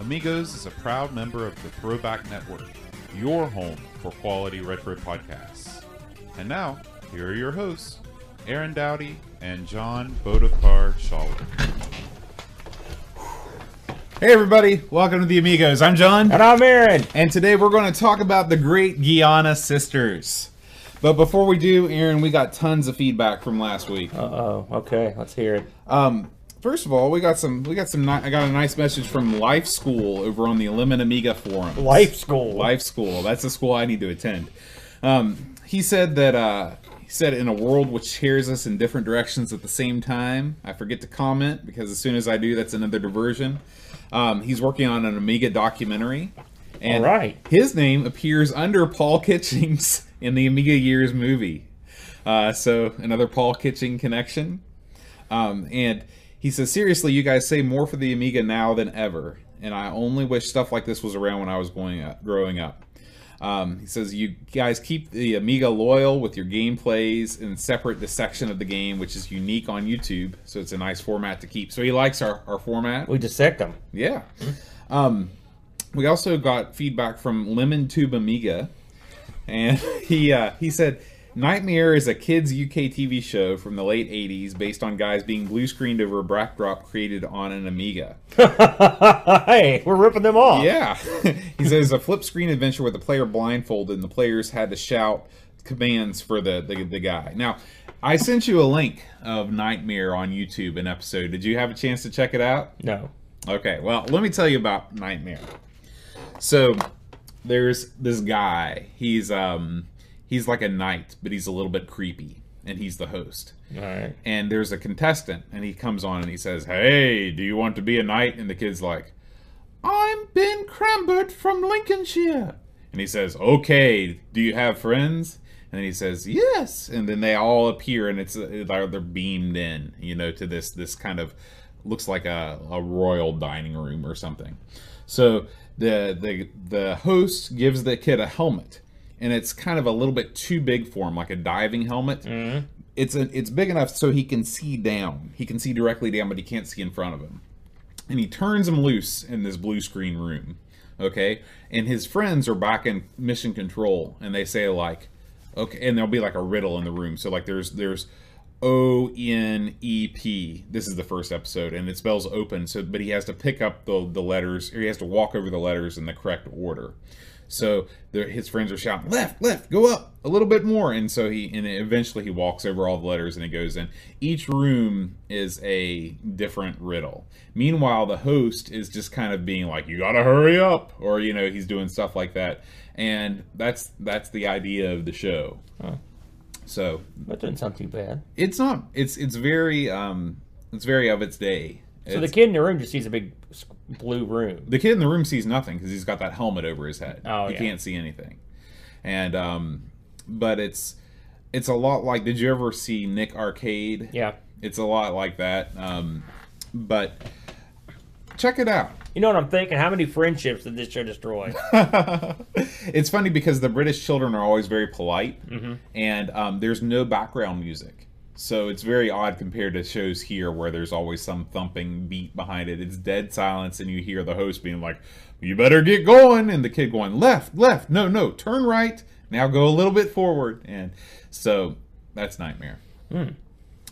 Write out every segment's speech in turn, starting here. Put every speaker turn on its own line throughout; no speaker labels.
Amigos is a proud member of the Throwback Network, your home for quality retro podcasts. And now, here are your hosts, Aaron Dowdy and John Bodekar Schaller.
Hey everybody, welcome to the Amigos. I'm John.
And I'm Aaron.
And today we're going to talk about the great Giana sisters. But before we do, Aaron, we got tons of feedback from last week.
Uh oh. Okay, let's hear it.
Um, first of all, we got some. We got some. I got a nice message from Life School over on the Lemon Amiga forum.
Life school.
Life School. That's a school I need to attend. Um, he said that uh, he said in a world which tears us in different directions at the same time. I forget to comment because as soon as I do, that's another diversion. Um, he's working on an Amiga documentary, and
All right.
his name appears under Paul Kitchings in the Amiga Years movie. Uh, so another Paul Kitching connection. Um, and he says, seriously, you guys say more for the Amiga now than ever, and I only wish stuff like this was around when I was going up, growing up. Um, he says, you guys keep the Amiga loyal with your gameplays and separate dissection of the game, which is unique on YouTube, so it's a nice format to keep. So he likes our, our format.
We dissect them.
Yeah. Um, we also got feedback from Lemon Tube Amiga, and he uh, he said Knightmare is a kids UK TV show from the late '80s based on guys being blue screened over a backdrop created on an Amiga.
hey, we're ripping them off.
Yeah, he says a flip screen adventure with the player blindfolded and the players had to shout commands for the the, the guy. Now. I sent you a link of Knightmare on YouTube, an episode. Did you have a chance to check it out?
No.
Okay, well, let me tell you about Knightmare. So, there's this guy. He's um he's like a knight, but he's a little bit creepy, and he's the host.
All right.
And there's a contestant, and he comes on and he says, "Hey, do you want to be a knight?" And the kid's like, "I'm Ben Crambert from Lincolnshire." And he says, "Okay, do you have friends?" And then he says, "Yes." And then they all appear, and it's they're they're beamed in, you know, to this this kind of looks like a, a royal dining room or something. So the the the host gives the kid a helmet, and it's kind of a little bit too big for him, like a diving helmet. Mm-hmm. It's a, it's big enough so he can see down. He can see directly down, but he can't see in front of him. And he turns him loose in this blue screen room. Okay, and his friends are back in mission control, and they say like, okay, and there'll be like a riddle in the room. So like there's there's O N E P. This is the first episode, and it spells open. So, but he has to pick up the the letters, or he has to walk over the letters in the correct order. So the, his friends are shouting, "Left, left, go up a little bit more!" And so he, and eventually he walks over all the letters and he goes in. Each room is a different riddle. Meanwhile, the host is just kind of being like, "You gotta hurry up," or you know, he's doing stuff like that. And that's that's the idea of the show. So
That doesn't sound too bad.
it's not. It's it's very um it's very of its day.
So the kid in the room just sees a big blue room.
the kid in the room sees nothing because he's got that helmet over his head.
Oh,
he
yeah.
can't see anything. And um, but it's it's a lot like. Did you ever see Nick Arcade?
Yeah.
It's a lot like that. Um, but check it out.
You know what I'm thinking? How many friendships did this show destroy?
it's funny because the British children are always very polite,
Mm-hmm.
and um, there's no background music. So it's very odd compared to shows here where there's always some thumping beat behind it. It's dead silence, and you hear the host being like, "You better get going," and the kid going, "Left, left, no, no, turn right, now go a little bit forward." And so that's Knightmare.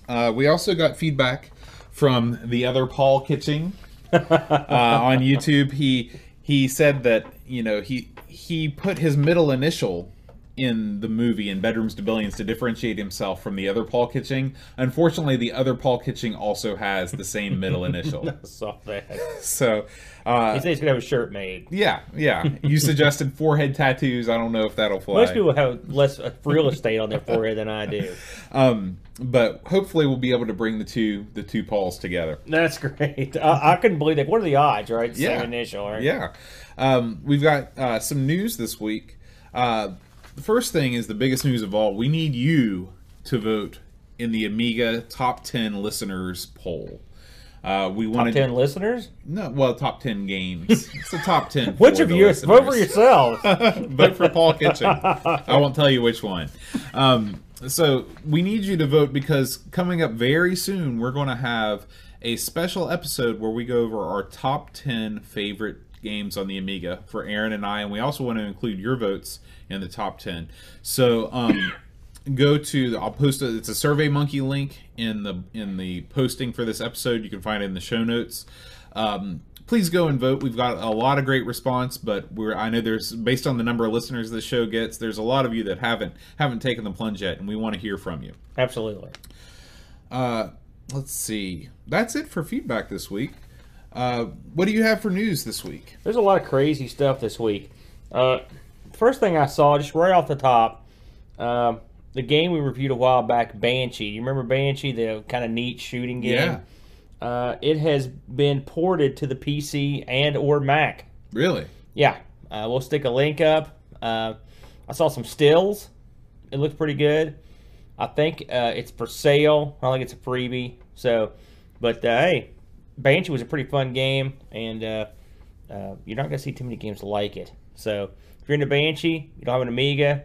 Uh, we also got feedback from the other Paul Kitching uh, on YouTube. He he said that you know he he put his middle initial in the movie in Bedrooms to Billions to differentiate himself from the other Paul Kitching. Unfortunately, the other Paul Kitching also has the same middle initial.
Saw that.
So, uh,
He said he's gonna have a shirt made.
yeah, yeah. You suggested forehead tattoos. I don't know if that'll fly.
Most people have less uh, real estate on their forehead than I do.
Um, but hopefully we'll be able to bring the two the two Pauls together.
That's great. I, I couldn't believe that. What are the odds, right?
Yeah.
Same initial, right?
Yeah. Um, we've got uh, some news this week. Uh, the first thing is the biggest news of all. We need you to vote in the Amiga top 10 listeners poll. Uh, we
Top
wanted
ten listeners.
no, well, top 10 games. It's the top 10.
Which of you vote for
listeners.
yourselves?
vote for Paul Kitching. I won't tell you which one. Um, so we need you to vote because coming up very soon, we're going to have a special episode where we go over our top 10 favorite games on the Amiga for Aaron and I, and we also want to include your votes in the top 10. So, um, go to the, I'll post a, it's a Survey Monkey link in the in the posting for this episode. You can find it in the show notes. Um, please go and vote. We've got a lot of great response, but we're I know there's based on the number of listeners the show gets, there's a lot of you that haven't haven't taken the plunge yet, and we want to hear from you.
Absolutely.
Uh, let's see. That's it for feedback this week. Uh, what do you have for news this week?
There's a lot of crazy stuff this week. Uh, first thing I saw, just right off the top, um, the game we reviewed a while back, Banshee. You remember Banshee, the kind of neat shooting game?
Yeah.
Uh, it has been ported to the PC and or Mac.
Really?
Yeah, uh, we'll stick a link up. Uh, I saw some stills. It looks pretty good. I think uh, it's for sale. I don't think it's a freebie. So, but uh, hey, Banshee was a pretty fun game, and uh, uh, you're not gonna see too many games like it. So, if you're into Banshee, you don't have an Amiga,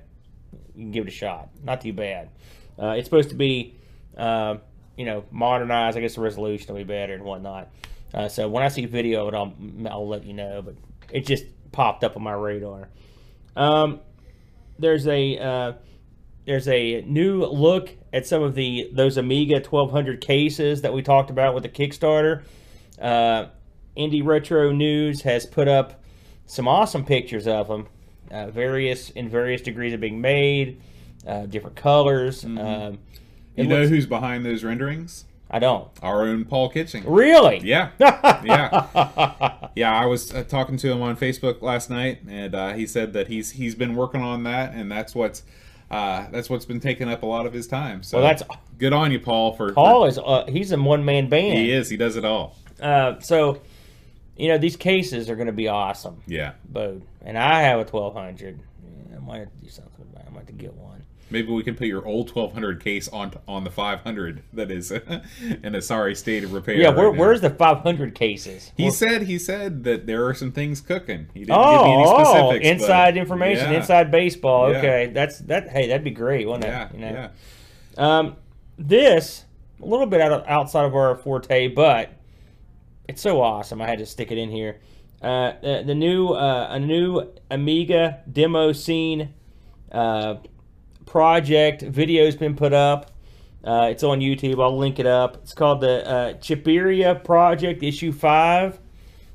you can give it a shot. Not too bad. Uh, it's supposed to be, uh, you know, modernized. I guess the resolution will be better and whatnot. Uh, so when I see a video of it, I'll, I'll let you know. But it just popped up on my radar. Um, there's a uh, there's a new look at some of the those Amiga 1200 cases that we talked about with the Kickstarter. Uh, Indie Retro News has put up some awesome pictures of them, uh, various in various degrees of being made, uh, different colors. Um,
You know
looks-
who's behind those renderings?
I don't
Our own Paul Kitching.
really.
Yeah. yeah, yeah. I was uh, talking to him on Facebook last night, and uh, he said that he's he's been working on that, and that's what's uh, that's what's been taking up a lot of his time. So
Well, that's
good on you, Paul. For
Paul
for-
is uh, he's a one man band.
he is he does it all.
Uh, so, you know, these cases are going to be awesome,
Yeah,
Bode. And I have a 1200. Yeah, I might have to do something about it. I might have to get one.
Maybe we can put your old 1200 case on on the 500 that is in a sorry state of repair.
Yeah, where,
right
where's the 500 cases?
He
Well,
said he said that there are some things cooking. He didn't
oh,
give me any
oh,
specifics. but-
inside information,
yeah,
inside baseball.
Yeah.
Okay, that's that. Hey, that'd be great, wouldn't
Yeah,
it? You know?
yeah.
Um, this a little bit out of, outside of our forte, but it's so awesome. I had to stick it in here. Uh, the, the new uh, a new Amiga demo scene uh, project video's been put up. Uh, it's on YouTube. I'll link it up. It's called the uh, Chiperia Project Issue Five.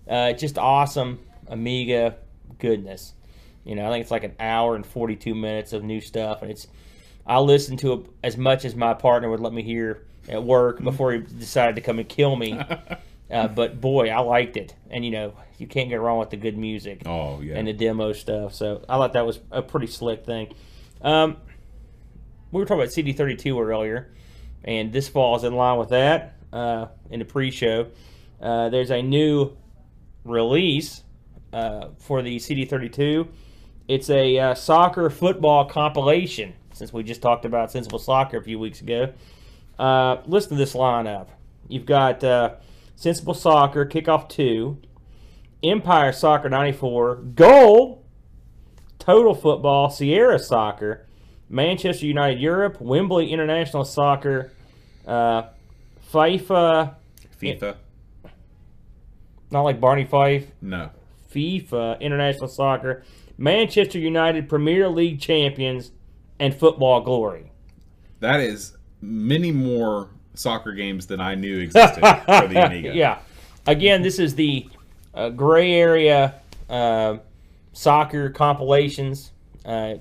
Uh, just awesome Amiga goodness. You know, I think it's like an hour and 42 minutes of new stuff, and it's I listened to it as much as my partner would let me hear at work before he decided to come and kill me. uh, but boy, I liked it, and you know, you can't get wrong with the good music
Oh yeah.
and the demo stuff. So I thought that was a pretty slick thing. Um, we were talking about CD32 earlier, and this falls in line with that uh, in the pre-show. Uh, there's a new release uh, for the CD32. It's a uh, soccer football compilation. Since we just talked about Sensible Soccer a few weeks ago, uh, listen to this lineup. You've got uh, Sensible Soccer Kickoff Two, Empire Soccer 94, Goal, Total Football, Sierra Soccer, Manchester United Europe, Wembley International Soccer, uh, FIFA,
FIFA.
not like Barney Fife,
No.
FIFA International Soccer, Manchester United Premier League Champions, and Football Glory.
That is many more soccer games than I knew existed for the Amiga.
yeah. Again, this is the uh, gray area uh, soccer compilations. Uh,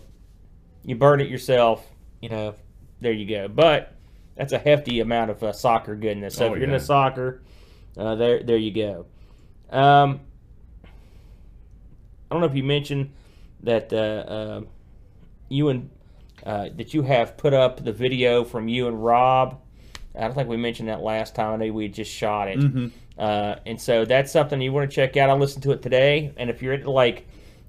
you burn it yourself, you know. There you go. But that's a hefty amount of uh, soccer goodness. So
Oh,
if you're
yeah.
into soccer, uh, there there you go. Um, I don't know if you mentioned that uh, uh, you and uh, that you have put up the video from you and Rob. I don't think we mentioned that last time. I know we just shot it. Uh, and so that's something you want to check out. I listened to it today, and if you're into like,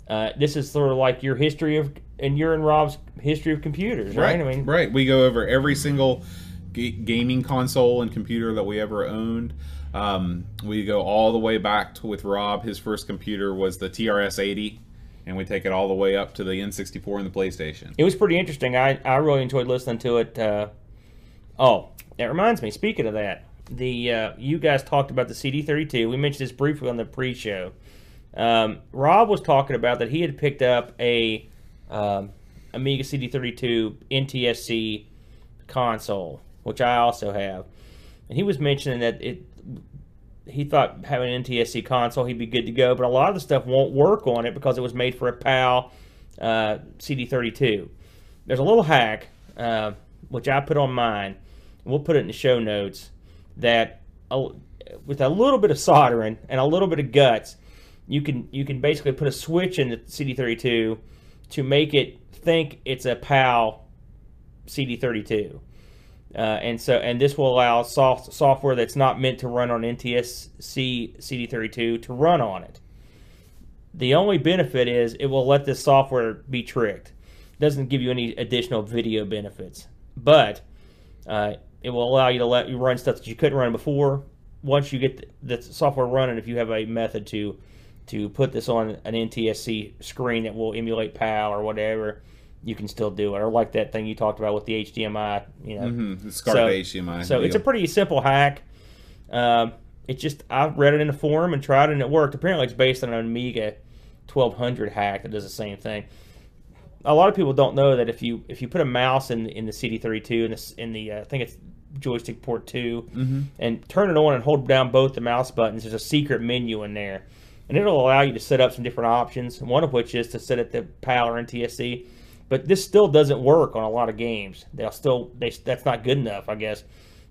uh, this is sort of like your history of, and you're in Rob's history of computers, right?
Right.
I mean,
right. We go over every single ga- gaming console and computer that we ever owned. Um, we go all the way back to with Rob. His first computer was the TRS-80, and we take it all the way up to the N64 and the PlayStation.
it was pretty interesting. I, I really enjoyed listening to it. Uh, oh, that reminds me. Speaking of that, the uh, you guys talked about the CD32. We mentioned this briefly on the pre-show. Um, Rob was talking about that he had picked up a um, Amiga CD32 NTSC console, which I also have, and he was mentioning that it. He thought having an NTSC console, he'd be good to go, but a lot of the stuff won't work on it because it was made for a PAL uh, CD32. There's a little hack, uh, which I put on mine. We'll put it in the show notes. That with a little bit of soldering and a little bit of guts, you can you can basically put a switch in the CD32 to make it think it's a PAL CD32. Uh, and so, and this will allow soft, software that's not meant to run on NTSC CD32 to run on it. The only benefit is it will let this software be tricked. It Doesn't give you any additional video benefits, but uh, it will allow you to let you run stuff that you couldn't run before. Once you get the, the software running, if you have a method to to put this on an NTSC screen that will emulate PAL or whatever, you can still do it. Or like that thing you talked about with the HDMI, you know.
Mm-hmm. The SCART HDMI.
So it's a pretty simple hack. Um, it's just I read it in a forum and tried it and it worked. Apparently, it's based on an Amiga 1200 hack that does the same thing. A lot of people don't know that if you if you put a mouse in in the CD32 in the in the uh, I think it's joystick port 2
Mm-hmm.
and turn it on and hold down both the mouse buttons, there's a secret menu in there, and it'll allow you to set up some different options. One of which is to set it to PAL or NTSC. But this still doesn't work on a lot of games. They'll still they that's not good enough, I guess.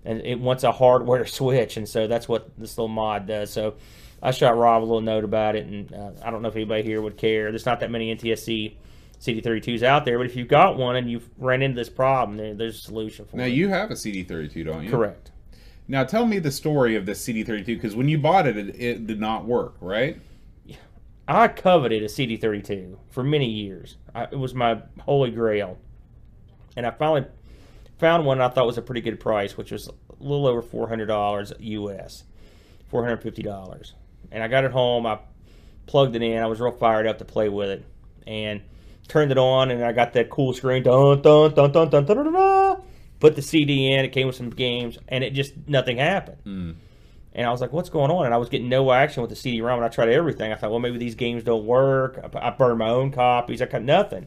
And it wants a hardware switch, and so that's what this little mod does. So I shot Rob a little note about it, and uh, I don't know if anybody here would care. There's not that many NTSC CD32s out there, but if you've got one and you've ran into this problem, there, there's a solution for
Now
it.
Now you have a CD32, don't you?
Correct.
Now tell me the story of this CD32 because when you bought it, it, it did not work, right?
I coveted a CD32 for many years. I, it was my holy grail, and I finally found one I thought was a pretty good price, which was a little over four hundred dollars US, four hundred fifty dollars. And I got it home. I plugged it in. I was real fired up to play with it, and turned it on, and I got that cool screen. Dun dun dun dun dun dun dun. dun, dun. Put the CD in. It came with some games, and it just nothing happened.
Mm.
And I was like, what's going on? And I was getting no action with the CD-ROM, and I tried everything. I thought, well, maybe these games don't work. I, I burned my own copies. I got nothing.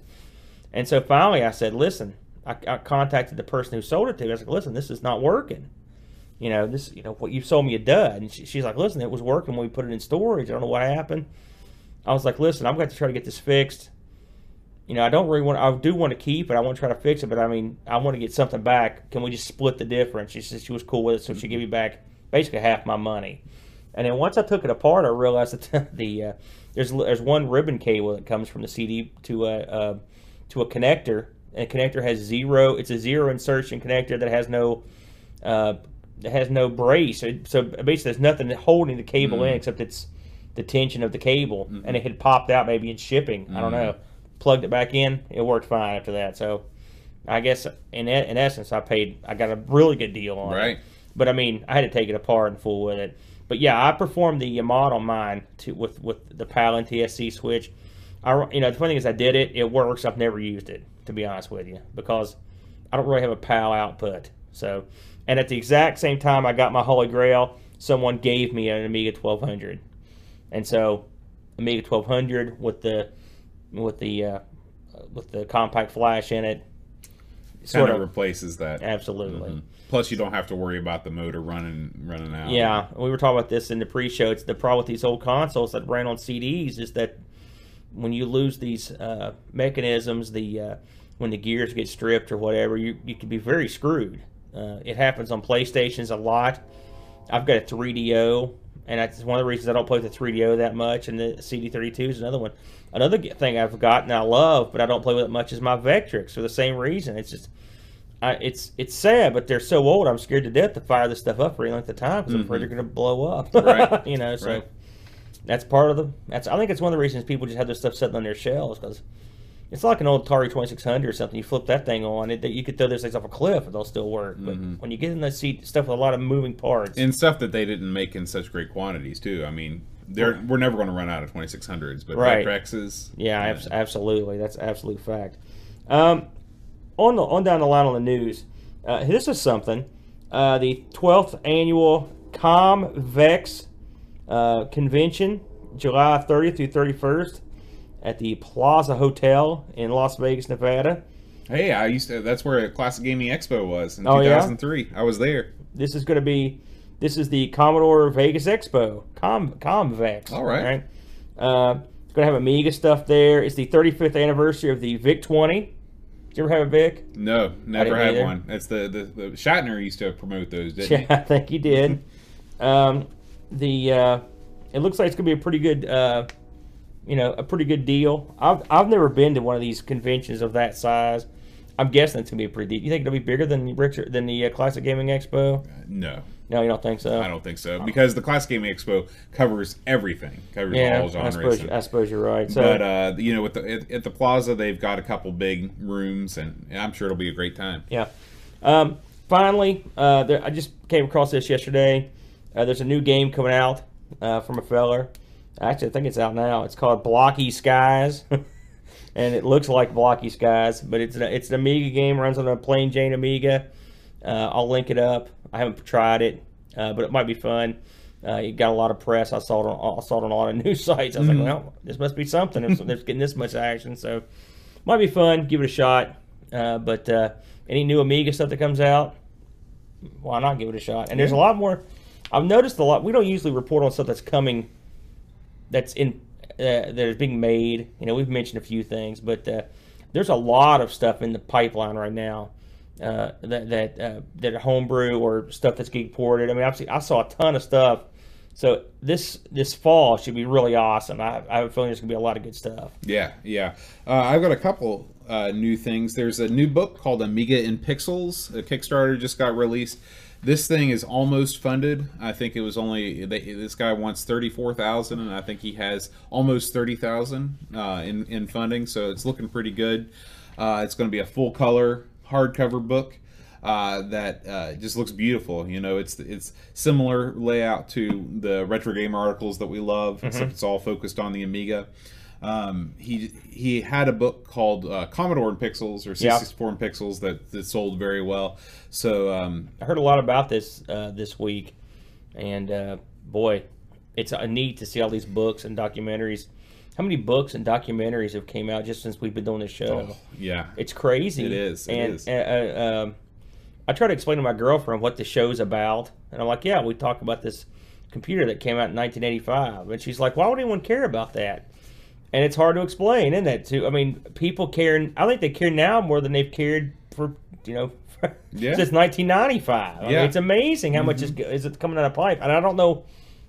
And so finally, I said, listen. I, I contacted the person who sold it to me. I was like, listen, this is not working. You know, this, you know, what you sold me a dud. And she, she's like, listen, it was working when we put it in storage. I don't know what happened. I was like, listen, I'm going to try to get this fixed. You know, I don't really want. I do want to keep it. I want to try to fix it, but I mean, I want to get something back. Can we just split the difference? She said she was cool with it, so she gave me back basically half my money. And then once I took it apart, I realized that the uh, there's there's one ribbon cable that comes from the CD to a uh, to a connector, and the connector has zero. It's a zero insertion connector that has no uh, that has no brace. So, so basically, there's nothing holding the cable in except it's the tension of the cable, and it had popped out maybe in shipping. I don't know. Plugged it back in, it worked fine after that. So, I guess in in essence, I paid. I got a really good deal on it.
Right.
But I mean, I had to take it apart and fool with it. But yeah, I performed the mod on mine to with with the PAL NTSC switch. I you know the funny thing is I did it. It works. I've never used it to be honest with you because I don't really have a PAL output. So, and at the exact same time I got my Holy Grail, someone gave me an Amiga 1200, and so Amiga 1200 with the with the uh, with the compact flash in it, sort
of replaces that.
absolutely.
Mhm. Plus, you don't have to worry about the motor running running out.
Yeah, we were talking about this in the pre-show. It's the problem with these old consoles that ran on CDs is that when you lose these uh, mechanisms, the uh, when the gears get stripped or whatever, you you can be very screwed. Uh, it happens on PlayStations a lot. I've got a 3DO, and that's one of the reasons I don't play with the 3DO that much. And the CD32 is another one. Another thing I've gotten I love, but I don't play with it much is my Vectrex for the same reason. It's just I, it's it's sad, but they're so old. I'm scared to death to fire this stuff up for any length of time because I'm afraid they're going to blow up.
Mm-hmm. Right.
you know, so
Right.
that's part of the. That's I think it's one of the reasons people just have their stuff sitting on their shelves because it's like an old Atari 2600 or something. You flip that thing on, it, you could throw those things off a cliff and they'll still work. But when you get in that seat stuff with a lot of moving parts,
Mm-hmm. and stuff that they didn't make in such great quantities too. I mean, they're we're never going to run out of 2600s, but
Right.
Vectrexes,
Yeah, abs- absolutely. That's absolute fact. Um, on the on down the line on the news, uh, this is something. Uh, the 12th annual ComVex uh, convention, July 30th through 31st, at the Plaza Hotel in Las Vegas, Nevada.
Hey, I used to. That's where Classic Gaming Expo was in
Oh, yeah?
2003. I was there.
This is going to be. This is the Commodore Vegas Expo, Com ComVex.
All right.
Uh, it's going to have Amiga stuff there. It's the 35th anniversary of the VIC 20. Did you ever have a VIC?
No, never had
either.
one. That's the, the the Shatner used to promote those, didn't
Yeah, I think he did. um, the uh, it looks like it's gonna be a pretty good, uh, you know, a pretty good deal. I've I've never been to one of these conventions of that size. I'm guessing it's gonna be a pretty deep. You think it'll be bigger than Richard than the uh, Classic Gaming Expo?
he? No,
No, you don't think so.
I don't think so because the Classic Gaming Expo covers everything, covers
Yeah,
all
I
genres.
suppose
and-
I suppose you're right. So
but uh, you know, with the at, at the plaza, they've got a couple big rooms, and, and I'm sure it'll be a great time.
Yeah. Um, finally, uh, there, I just came across this yesterday. Uh, there's a new game coming out uh, from a feller. Actually, I think it's out now. It's called Blocky Skies, and it looks like Blocky Skies, but it's an, it's an Amiga game. Runs on a plain Jane Amiga. Uh, I'll link it up. I haven't tried it, uh, but it might be fun. Uh, it got a lot of press. I saw it on I saw it on a lot of news sites. I was like, well, this must be something. If they're getting this much action, so might be fun. Give it a shot. Uh, but uh, any new Amiga stuff that comes out, why not give it a shot? And there's a lot more. I've noticed a lot. We don't usually report on stuff that's coming, that's in uh, that is being made. You know, we've mentioned a few things, but uh, there's a lot of stuff in the pipeline right now uh, that that uh, that homebrew or stuff that's getting ported. I mean, obviously, I saw a ton of stuff. So this this fall should be really awesome. I, I have a feeling there's gonna be a lot of good stuff.
Yeah, yeah. Uh, I've got a couple uh, new things. There's a new book called Amiga in Pixels. A Kickstarter just got released. This thing is almost funded. I think it was only they, this guy wants thirty four thousand, and I think he has almost thirty thousand uh, in in funding. So it's looking pretty good. Uh, it's going to be a full color hardcover book uh, that uh, just looks beautiful. You know, it's it's similar layout to the retro game articles that we love, except it's all focused on the Amiga. Um, he he had a book called uh, Commodore in Pixels or
Yeah.
C64 in Pixels that, that sold very well. So um,
I heard a lot about this uh, this week, and uh, boy, it's neat to see all these books and documentaries. How many books and documentaries have came out just since we've been doing this show?
yeah,
It's crazy.
It is, it
and
is.
Uh, uh, um, I try to explain to my girlfriend what the show's about, and I'm like, "Yeah, we talk about this computer that came out in 1985," and she's like, "Why would anyone care about that?" And it's hard to explain, isn't it? Too, I mean, people care. I think they care now more than they've cared for you know
Yeah.
since 1995. I mean,
Yeah.
it's amazing how much is mm-hmm. is it coming out of pipe, and I don't know.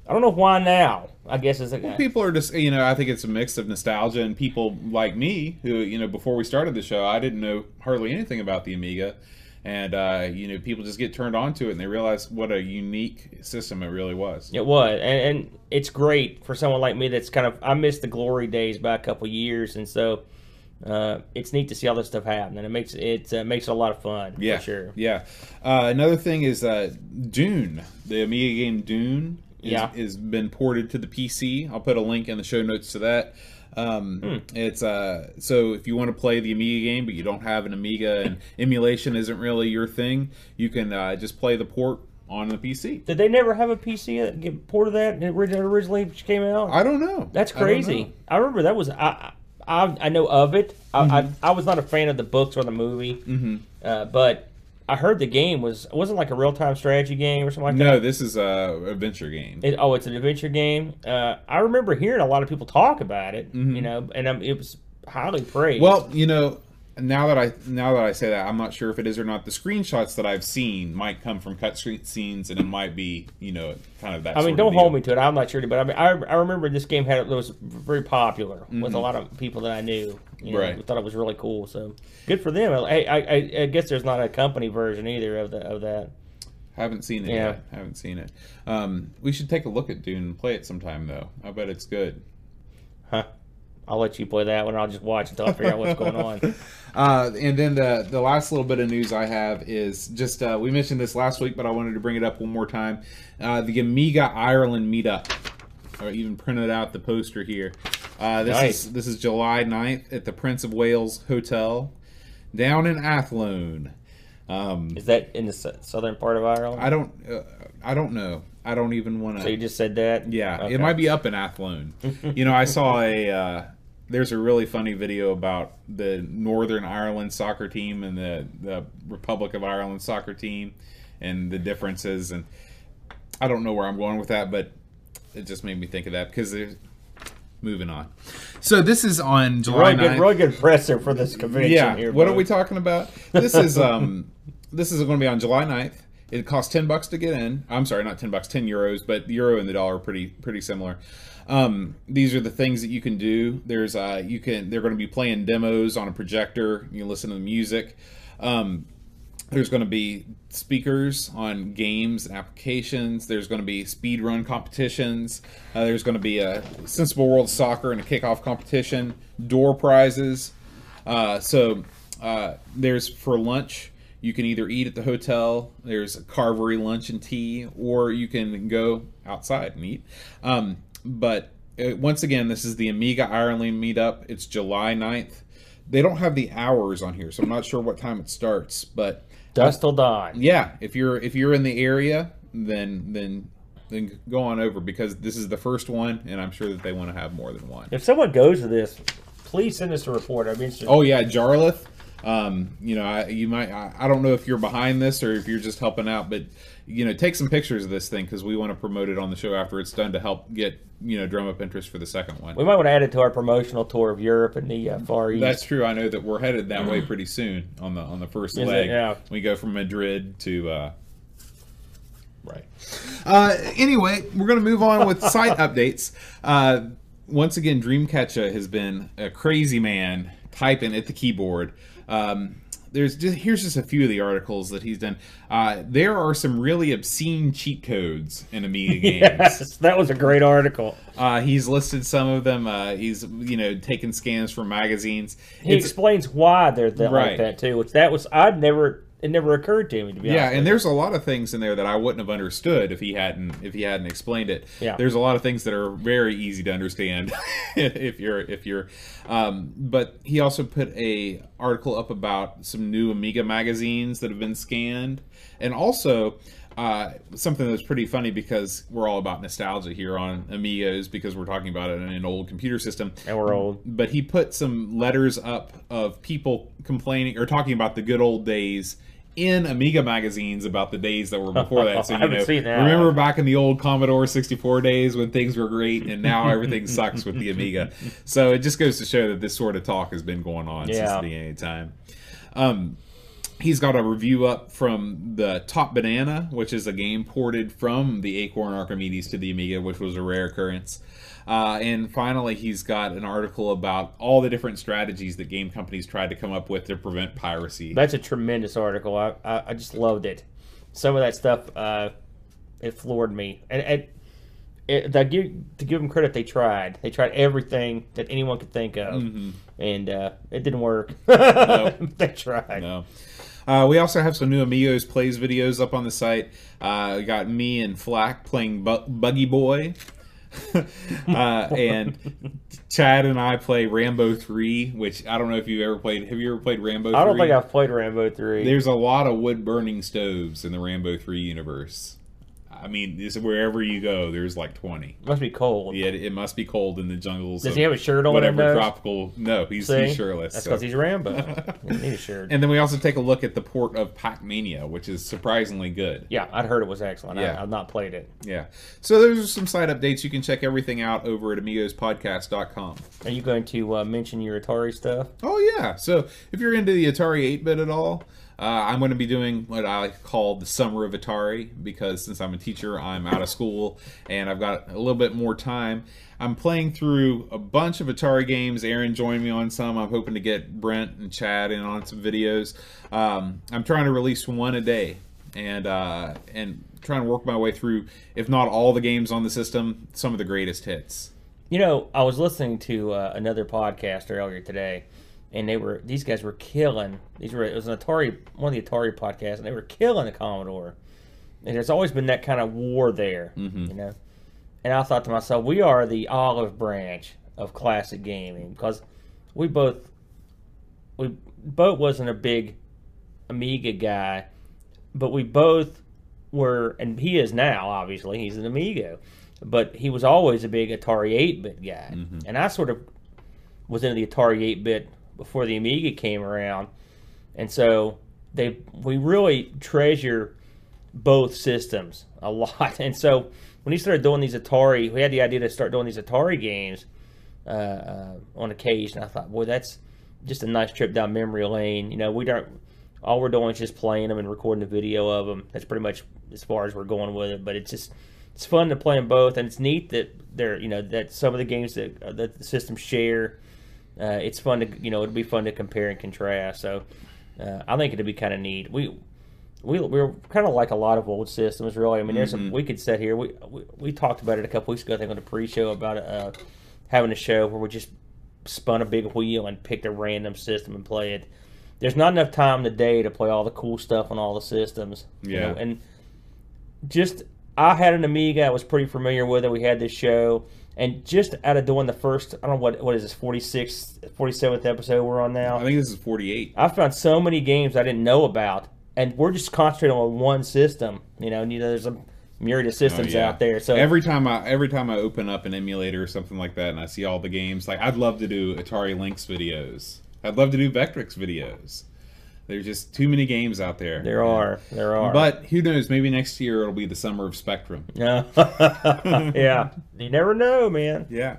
I don't know why now. I guess is
people are just you know I think it's a mix of nostalgia and people like me who you know before we started the show I didn't know hardly anything about the Amiga. And uh, you know, people just get turned on to it, and they realize what a unique system it really was.
It was, and, and it's great for someone like me that's kind of I missed the glory days by a couple years, and so uh, it's neat to see all this stuff happen, and it makes it uh, makes it a lot of fun.
Yeah,
for sure.
Yeah. Uh, another thing is uh, Dune, the Amiga game Dune, is,
Yeah.
is been ported to the PC. I'll put a link in the show notes to that. Um,
Hmm.
It's uh, so if you want to play the Amiga game, but you don't have an Amiga and emulation isn't really your thing, you can uh, just play the port on the PC.
Did they never have a PC get ported that that ori- originally came out?
I don't know.
That's crazy.
know.
I, remember that was I, I I know of it. I,
Mm-hmm.
I I was not a fan of the books or the movie, mm-hmm. uh, but I heard the game was it wasn't like a real time strategy game or something like that.
No, this is a adventure game.
It, oh, it's an adventure game. Uh, I remember hearing a lot of people talk about it,
Mm-hmm.
you know, and um, it was highly praised.
Well, you know, now that I now that I say that, I'm not sure if it is or not. The screenshots that I've seen might come from cut screen scenes, and it might be you know kind of that.
I mean, don't hold me to it. I'm not sure, but I mean, I, I remember this game had it was very popular with a lot of people that I knew. You know,
Mm-hmm. Right.
thought it was really cool. So good for them. I, I, I, I guess there's not a company version either of the of that.
Haven't seen it
Yeah.
yet. Haven't seen it. Um, we should take a look at Dune and play it sometime though. I bet it's good.
Huh. I'll let you play that one. I'll just watch until I figure out what's going on.
Uh, and then the the last little bit of news I have is just uh, we mentioned this last week, but I wanted to bring it up one more time. Uh, the Amiga Ireland meetup. I even printed out the poster here. Uh, this
Nice.
is this is July 9th at the Prince of Wales Hotel down in Athlone. Um,
Is that in the southern part of Ireland?
I don't uh, I don't know. I don't even want to.
so you just said that?
Yeah,
Okay.
it might be up in Athlone. you know, I saw a. There's a really funny video about the Northern Ireland soccer team and the the Republic of Ireland soccer team, and the differences. And I don't know where I'm going with that, but it just made me think of that because there's. Moving on. So this is on July
Really good,
9th.
really good presser for this convention.
Yeah.
here,
what are we talking about? This is um this is going to be on July 9th. It costs 10 bucks to get in. I'm sorry, not 10 bucks, 10 euros, but the euro and the dollar are pretty pretty similar. Um, these are the things that you can do. There's uh you can they're going to be playing demos on a projector. You listen to the music. Um, there's going to be speakers on games and applications. There's going to be speed run competitions. Uh, there's going to be a Sensible World Soccer and a kickoff competition. Door prizes. Uh, so uh, there's for lunch. You can either eat at the hotel. There's a carvery lunch and tea, or you can go outside and eat. Um, but uh, once again, this is the Amiga Ireland meetup. It's July 9th. They don't have the hours on here, so I'm not sure what time it starts. But
Dust till dawn.
yeah, if you're if you're in the area, then then then go on over because this is the first one, and I'm sure that they want to have more than one.
If someone goes to this, please send us a report. I'd be interested.
Oh yeah, Jarlath. Um, you know, I, you might. I, I don't know if you're behind this or if you're just helping out, but you know, take some pictures of this thing because we want to promote it on the show after it's done to help get you know drum up interest for the second one.
We might want to add it to our promotional tour of Europe and the uh, Far East.
That's true. I know that we're headed that way pretty soon on the on the first
Is it?
leg.
Yeah.
We go from Madrid to. Uh,
right.
Uh, anyway, we're going to move on with site updates. Uh, once again, Dreamcatcher has been a crazy man typing at the keyboard. Um, there's just, here's just a few of the articles that he's done. Uh, there are some really obscene cheat codes in Amiga games.
Yes, that was a great article.
Uh, he's listed some of them. Uh, he's you know taken scans from magazines.
He
It's-
explains why they're
Right.
like that too, which that was I'd never it never occurred to me to be
yeah, and there's a lot of things in there that I wouldn't have understood if he hadn't if he hadn't explained it.
Yeah.
there's a lot of things that are very easy to understand if you're if you're. Um, but he also put a article up about some new Amiga magazines that have been scanned, and also. Uh, something that's pretty funny because we're all about nostalgia here on Amigos because we're talking about it in an old computer system
and we're old.
but he put some letters up of people complaining or talking about the good old days in Amiga magazines about the days that were before that. So you know,
seen that.
remember back in the old Commodore 64 days when things were great and now everything sucks with the Amiga. So it just goes to show that this sort of talk has been going on since the beginning of time. Um, he's got a review up from the Top Banana, which is a game ported from the Acorn Archimedes to the Amiga, which was a rare occurrence. Uh, and finally, he's got an article about all the different strategies that game companies tried to come up with to prevent piracy.
That's a tremendous article. I, I, I just loved it. Some of that stuff, uh, it floored me. And, and it, they give, to give them credit, they tried. They tried everything that anyone could think of, and uh, it didn't work. they tried.
No. Uh, we also have some new Amigos plays videos up on the site. Uh, got me and Flack playing Bu- Buggy Boy. uh, and Chad and I play Rambo 3, which I don't know if you've ever played. Have you ever played Rambo 3?
I don't think I've played Rambo three.
There's a lot of wood burning stoves in the Rambo 3 universe. I mean, this, wherever you go, there's like 20.
Must be cold.
Yeah, it, it must be cold in the jungles.
Does he have a shirt on?
Whatever tropical. No, he's,
See?
he's shirtless.
That's
so.
because he's Rambo. he need a shirt.
And then we also take a look at the port of Pac-Mania, which is surprisingly good.
yeah, I'd heard it was excellent.
Yeah.
I, I've not played it.
Yeah. So those are some side updates. You can check everything out over at amigospodcast.com.
Are you going to uh, mention your Atari stuff?
Oh yeah. So if you're into the Atari 8-bit at all, uh, I'm going to be doing what I call the summer of Atari because since I'm a teacher, I'm out of school and I've got a little bit more time. I'm playing through a bunch of Atari games. Aaron joined me on some. I'm hoping to get Brent and Chad in on some videos. Um, I'm trying to release one a day and uh, and trying to work my way through, if not all the games on the system, some of the greatest hits.
You know, I was listening to uh, another podcast earlier today, and they were these guys were killing. These were it was an Atari one of the Atari podcasts, and they were killing the Commodore. And there's always been that kind of war there, mm-hmm. you know. And I thought to myself, we are the olive branch of classic gaming because we both we both wasn't a big Amiga guy, but we both were, and he is now. Obviously, he's an Amigo, but he was always a big Atari 8-bit guy, mm-hmm. and I sort of was into the Atari 8-bit before the Amiga came around, and so they we really treasure both systems a lot, and so when he started doing these Atari, we had the idea to start doing these Atari games uh, uh, on occasion. I thought, boy, that's just a nice trip down memory lane. You know, we don't. All we're doing is just playing them and recording the video of them. That's pretty much as far as we're going with it. But it's just it's fun to play them both, and it's neat that they're you know that some of the games that uh, that the systems share. Uh, it's fun to you know it'd be fun to compare and contrast. So uh, I think it'd be kind of neat. We we we're kind of like a lot of old systems, really. I mean, there's some we could sit here. We, we we talked about it a couple weeks ago. I think on the pre-show about uh, having a show where we just spun a big wheel and picked a random system and play it. There's not enough time today to play all the cool stuff on all the systems. you
Yeah.
know, and just I had an Amiga. I was pretty familiar with it. We had this show, and just out of doing the first, I don't know what what is this 46th, 47th episode we're on now.
I think this is 48.
I found so many games I didn't know about, and we're just concentrating on one system. You know, and you know, there's a myriad of oh, systems
Oh, yeah.
out there. So
every time I every time I open up an emulator or something like that and I see all the games, like I'd love to do Atari Lynx videos. I'd love to do Vectrex videos. There's just too many games out there.
there are, there are.
But who knows? Maybe next year it'll be the summer of Spectrum.
yeah, yeah, you never know, man.
Yeah.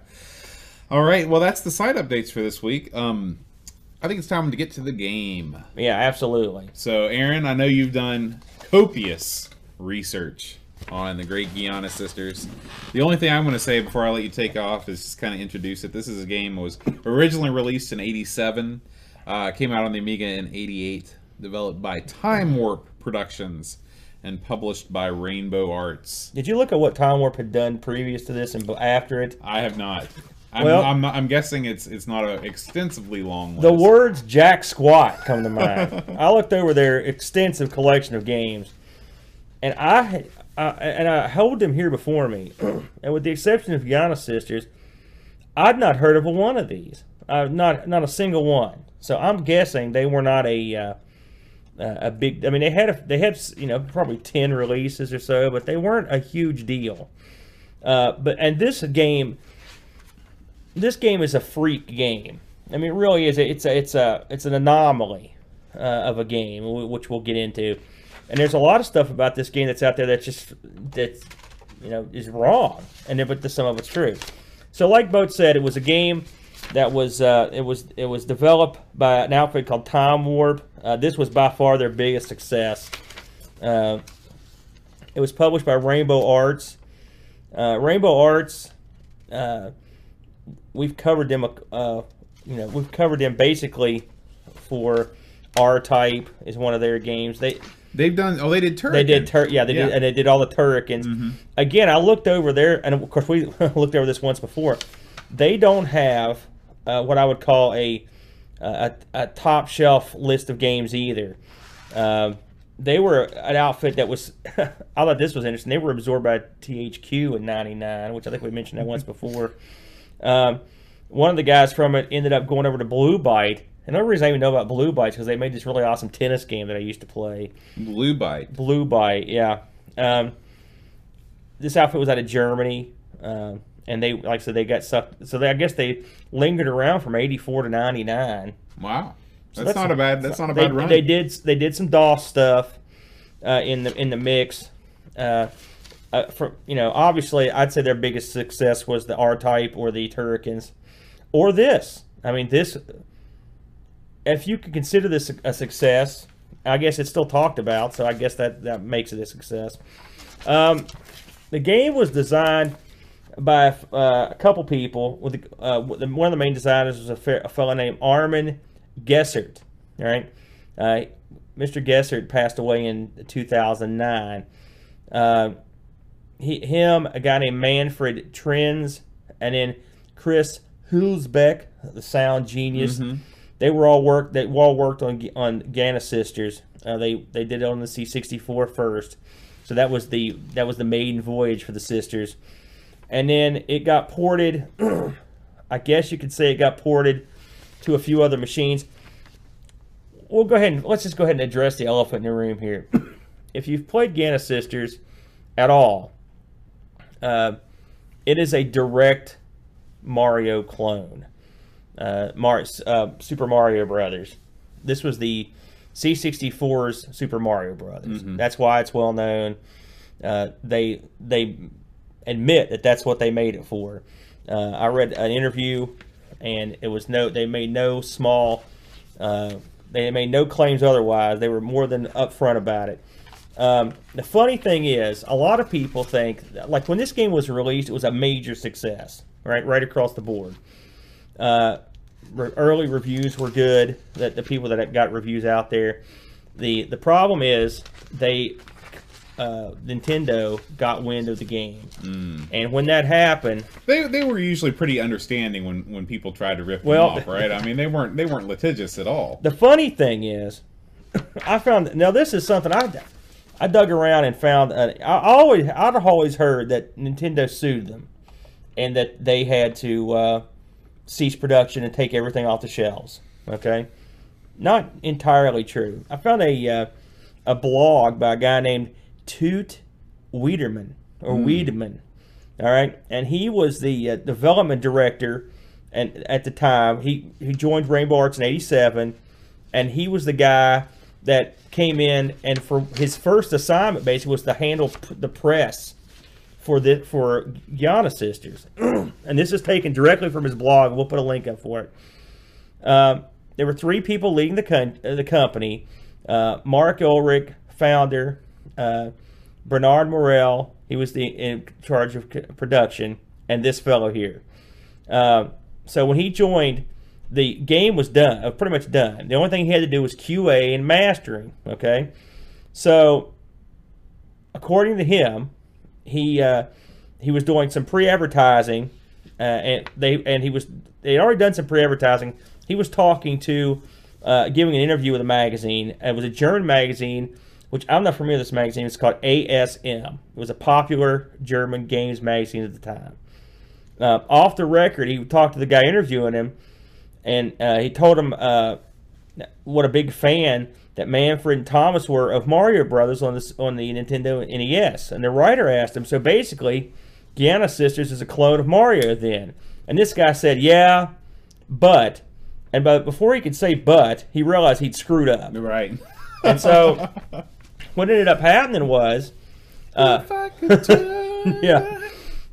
All right. Well, that's the side updates for this week. Um, I think it's time to get to the game.
Yeah, absolutely.
So, Aaron, I know you've done copious research on the Great Giana Sisters. The only thing I'm going to say before I let you take off is just kind of introduce it. This is a game that was originally released in '87, uh, came out on the Amiga in '88, developed by Time Warp Productions, and published by Rainbow Arts.
Did you look at what Time Warp had done previous to this and after it?
I have not. I'm,
Well-
I'm, I'm guessing it's it's not an extensively long list.
The words Jack Squat come to mind. I looked over their extensive collection of games, and I, I and I hold them here before me, and with the exception of Giana Sisters, I'd not heard of a one of these. Uh, not not a single one. So I'm guessing they were not a uh, a big. I mean, they had a, they had you know probably ten releases or so, but they weren't a huge deal. Uh, but and this game, this game is a freak game. I mean, it really is. It's a, it's a it's an anomaly uh, of a game, which we'll get into. And there's a lot of stuff about this game that's out there that's just that you know is wrong, and but the, some of it's true. So, like Boat said, it was a game that was uh, it was it was developed by an outfit called Time Warp. Uh, this was by far their biggest success. Uh, it was published by Rainbow Arts. Uh, Rainbow Arts. Uh, we've covered them. Uh, you know, we've covered them basically for R Type is one of their games. They
They've done. Oh, they did Turrican.
they did tur- yeah they did
Yeah. Mm-hmm.
and they did all the Turricans. Again, I looked over there, and of course we looked over this once before. They don't have uh, what I would call a a, a top shelf list of games either. Um, they were an outfit that was. I thought this was interesting. They were absorbed by THQ in '99, which I think we mentioned that once before. Um, one of the guys from it ended up going over to Blue Byte. And the reason I even know about Blue Byte is because they made this really awesome tennis game that I used to play.
Blue Byte.
Blue Byte, yeah. Um, this outfit was out of Germany, um, and they like I said they got sucked. So they, I guess they lingered around from '84 to '99.
Wow.
So
That's, not a bad. That's not a
they,
bad run.
They did they did some DOS stuff uh, in the in the mix. Uh, uh, for you know, obviously, I'd say their biggest success was the R Type or the Turricans, or this. I mean, this. If you could consider this a success, I guess it's still talked about, so I guess that that makes it a success. Um, the game was designed by uh, a couple people. With the, uh, one of the main designers was a, a fellow named Armin Gessert. All right, uh, Mr. Gessert passed away in 2009. Uh, he, him, a guy named Manfred Trenz, and then Chris Hulsbeck, the sound genius. They were all worked. They all worked on on Giana Sisters. Uh, they they did it on the C64 first, so that was the that was the maiden voyage for the sisters, and then it got ported. I guess you could say it got ported to a few other machines. We'll go ahead and let's just go ahead and address the elephant in the room here. if you've played Giana Sisters at all, uh, it is a direct Mario clone. Uh, Mar- uh, Super Mario Brothers. This was the C64's Super Mario Brothers. That's why it's well known. Uh, they they admit that that's what they made it for. Uh, I read an interview, and it was no. They made no small. Uh, they made no claims otherwise. They were more than upfront about it. Um, the funny thing is, a lot of people think, like when this game was released, it was a major success, right, right across the board. Uh, re- early reviews were good. That the people that got reviews out there. The the problem is they uh, Nintendo got wind of the game, and when that happened,
They, they were usually pretty understanding when, when people tried to rip
Well-
them off, right? I mean, they weren't they weren't litigious at all.
The funny thing is, I found now this is something I I dug around and found. Uh, I always I'd always heard that Nintendo sued them, and that they had to uh, cease production and take everything off the shelves. Okay, not entirely true. I found a uh, a blog by a guy named Toot Wiedemann or Wiedemann. All right, and he was the uh, development director, and at the time he he joined Rainbow Arts in '87, and he was the guy that came in and for his first assignment basically was to handle the press for the for Giana Sisters, and this is taken directly from his blog. We'll put a link up for it. Um, there were three people leading the con- uh, the company: uh, Marc Ullrich, founder; uh, Bernard Morel, he was the in charge of production, and this fellow here. Um, so when he joined, the game was done, uh, pretty much done. The only thing he had to do was QA and mastering. Okay, so according to him, he uh, he was doing some pre-advertising, uh, and they and he was they had already done some pre-advertising. He was talking to, uh, giving an interview with a magazine. It was a German magazine, which I'm not familiar with this magazine. It's called ASM. It was a popular German games magazine at the time. Uh, off the record, he talked to the guy interviewing him, and uh, he told him uh, what a big fan that Manfred and Thomas were of Mario Brothers on this on the Nintendo NES. And the writer asked him, so basically, Giana Sisters is a clone of Mario then. And this guy said, yeah, but, and but before he could say but, he realized he'd screwed up.
Right.
And so, what ended up happening was, uh,
If I could turn-
yeah,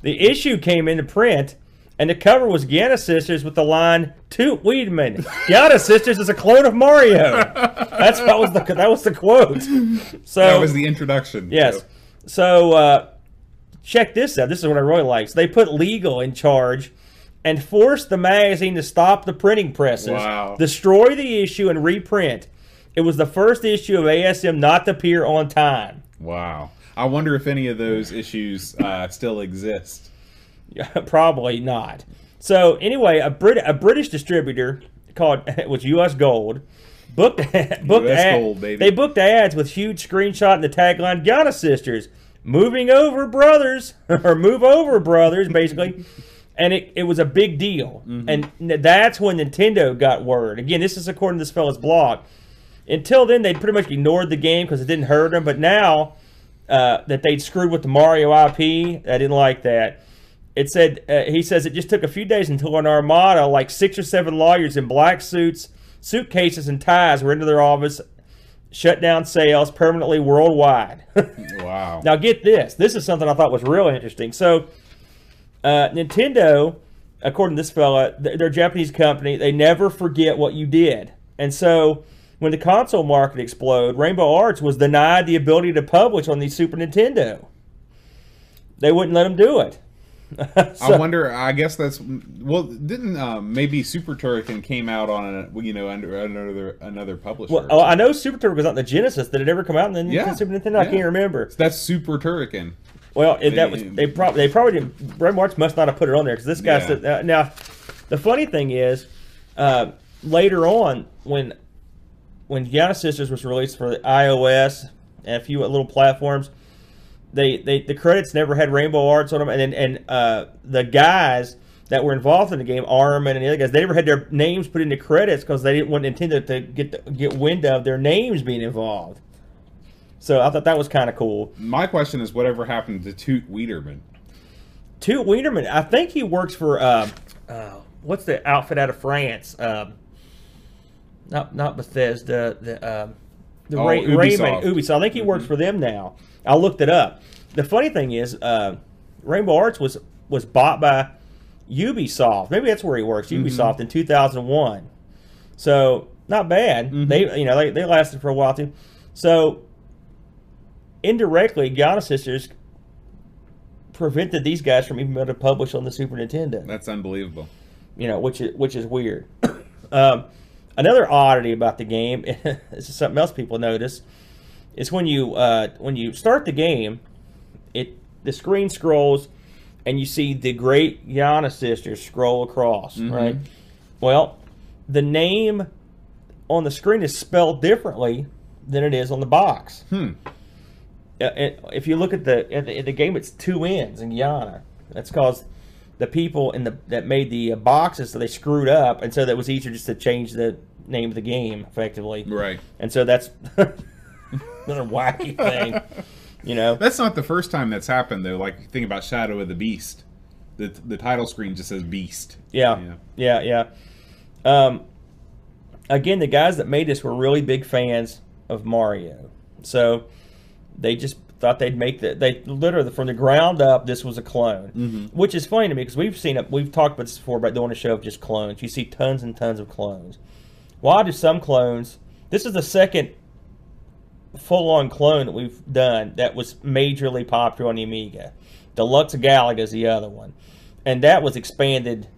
the issue came into print, and the cover was Giana Sisters with the line "Toot Wiedemann." Giana Sisters is a clone of Mario. That's that was the that was the quote. So
That was the introduction.
yes. So uh, check this out. This is what I really like. So they put legal in charge and forced the magazine to stop the printing presses,
Wow.
destroy the issue, and reprint. It was the first issue of ASM not to appear on time.
Wow. I wonder if any of those issues uh, still exist.
Probably not. So anyway, a Brit a British distributor called it was U.S. Gold booked booked
US
ad-
Gold, baby.
They booked ads with huge screenshot and the tagline "Giana Sisters moving over brothers" or "Move over brothers," basically. And it, it was a big deal.
Mm-hmm.
And that's when Nintendo got word. Again, this is according to this fellow's blog. Until then, they'd pretty much ignored the game because it didn't hurt them. But now, uh, that they'd screwed with the Mario IP. I didn't like that. It said uh, he says it just took a few days until an armada, like six or seven lawyers in black suits, suitcases, and ties, were into their office, shut down sales permanently worldwide.
Wow.
Now get this. This is something I thought was real interesting. So, uh, Nintendo, according to this fella, th- they're a Japanese company. They never forget what you did. And so, when the console market exploded, Rainbow Arts was denied the ability to publish on the Super Nintendo. They wouldn't let them do it. So-
I wonder. I guess that's well. Didn't um, maybe Super Turrican came out on a you know under another another publisher?
Well, oh, I know Super Turbo was on the Genesis. Did it ever come out in the
Yeah,
Super Nintendo? I can't remember.
that's Super Turrican.
Well, it, that was
They-
they probably they probably didn't. Rainbow Arts must not have put it on there because this guy
Yeah.
said uh, now. The funny thing is, uh, later on when when Giana Sisters was released for the iOS and a few little platforms, they, they the credits never had Rainbow Arts on them, and then and uh, the guys that were involved in the game, Armin and the other guys, they never had their names put into credits because they didn't want Nintendo to get the, get wind of their names being involved. So I thought that was kind of cool.
My question is, whatever happened to Toot Wiederman?
Toot Wienerman, I think he works for uh, uh, what's the outfit out of France? Um, not not Bethesda. The um, the
Oh,
Ray,
Ubisoft.
Rayman Ubisoft. I think he works for them now. I looked it up. The funny thing is, uh, Rainbow Arts was was bought by Ubisoft. Maybe that's where he works. Ubisoft in two thousand one. So not bad. They you know they, they lasted for a while too. So indirectly, Giana Sisters prevented these guys from even being able to publish on the Super Nintendo.
That's unbelievable.
You know, which is which is weird. um, another oddity about the game, this is something else people notice, is when you uh, when you start the game, it the screen scrolls, and you see the great Giana sisters scroll across, right? Well, the name on the screen is spelled differently than it is on the box.
Hmm.
Uh, it- if you look at the at the, at the game, it's two ends in Guyana. That's because the people in the that made the uh, boxes, so they screwed up, and so that was easier just to change the name of the game effectively.
Right.
And so that's another wacky thing, you know.
That's not the first time that's happened though. Like think about Shadow of the Beast. The the title screen just says Beast.
Yeah,
Yeah.
yeah, yeah. Um, again, the guys that made this were really big fans of Mario, so they just thought they'd make the they literally from the ground up. This was a clone, which is funny to me because we've seen it. We've talked about this before about doing a show of just clones. You see tons and tons of clones. Why do some clones? This is the second full-on clone that we've done that was majorly popular on the Amiga. Deluxe Galaga is the other one, and that was expanded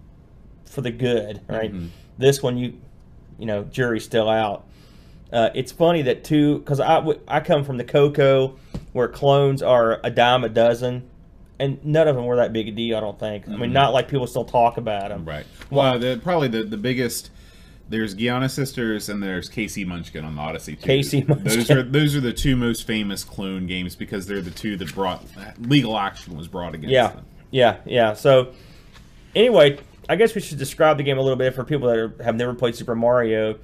for the good, right? This one, you, you know, jury's still out. Uh, it's funny that two, because I, I come from the Coco, where clones are a dime a dozen, and none of them were that big a deal. I don't think. I mean, mm-hmm. not like people still talk about them.
Right. Well, the, probably the, the biggest. There's Giana Sisters and there's K.C. Munchkin on the Odyssey. Too. K.C.
Munchkin.
Those are those are the two most famous clone games because they're the two that brought legal action was brought against
Yeah,
them.
yeah, yeah. So, anyway, I guess we should describe the game a little bit for people that are, have never played Super Mario.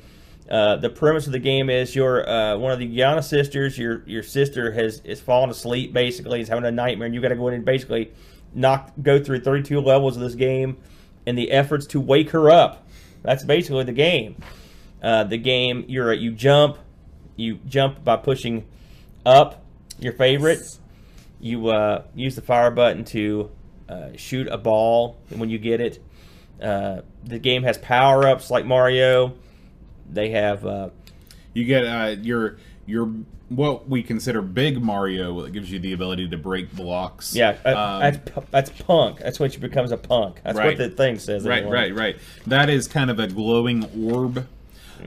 Uh, the premise of the game is you're uh, one of the Giana sisters. Your your sister has is fallen asleep. Basically, is having a nightmare, and you got to go in and basically knock go through 32 levels of this game in the efforts to wake her up. That's basically the game. Uh, the game you're you jump, you jump by pushing up your favorite. You uh, use the fire button to uh, shoot a ball when you get it. Uh, the game has power ups like Mario. They have uh,
You get uh, your your what we consider big Mario that gives you the ability to break blocks.
yeah, uh,
Um,
that's that's punk. That's when she becomes a punk. That's
Right.
what the thing says.
Right,
anyway.
right, right. That is kind of a glowing orb.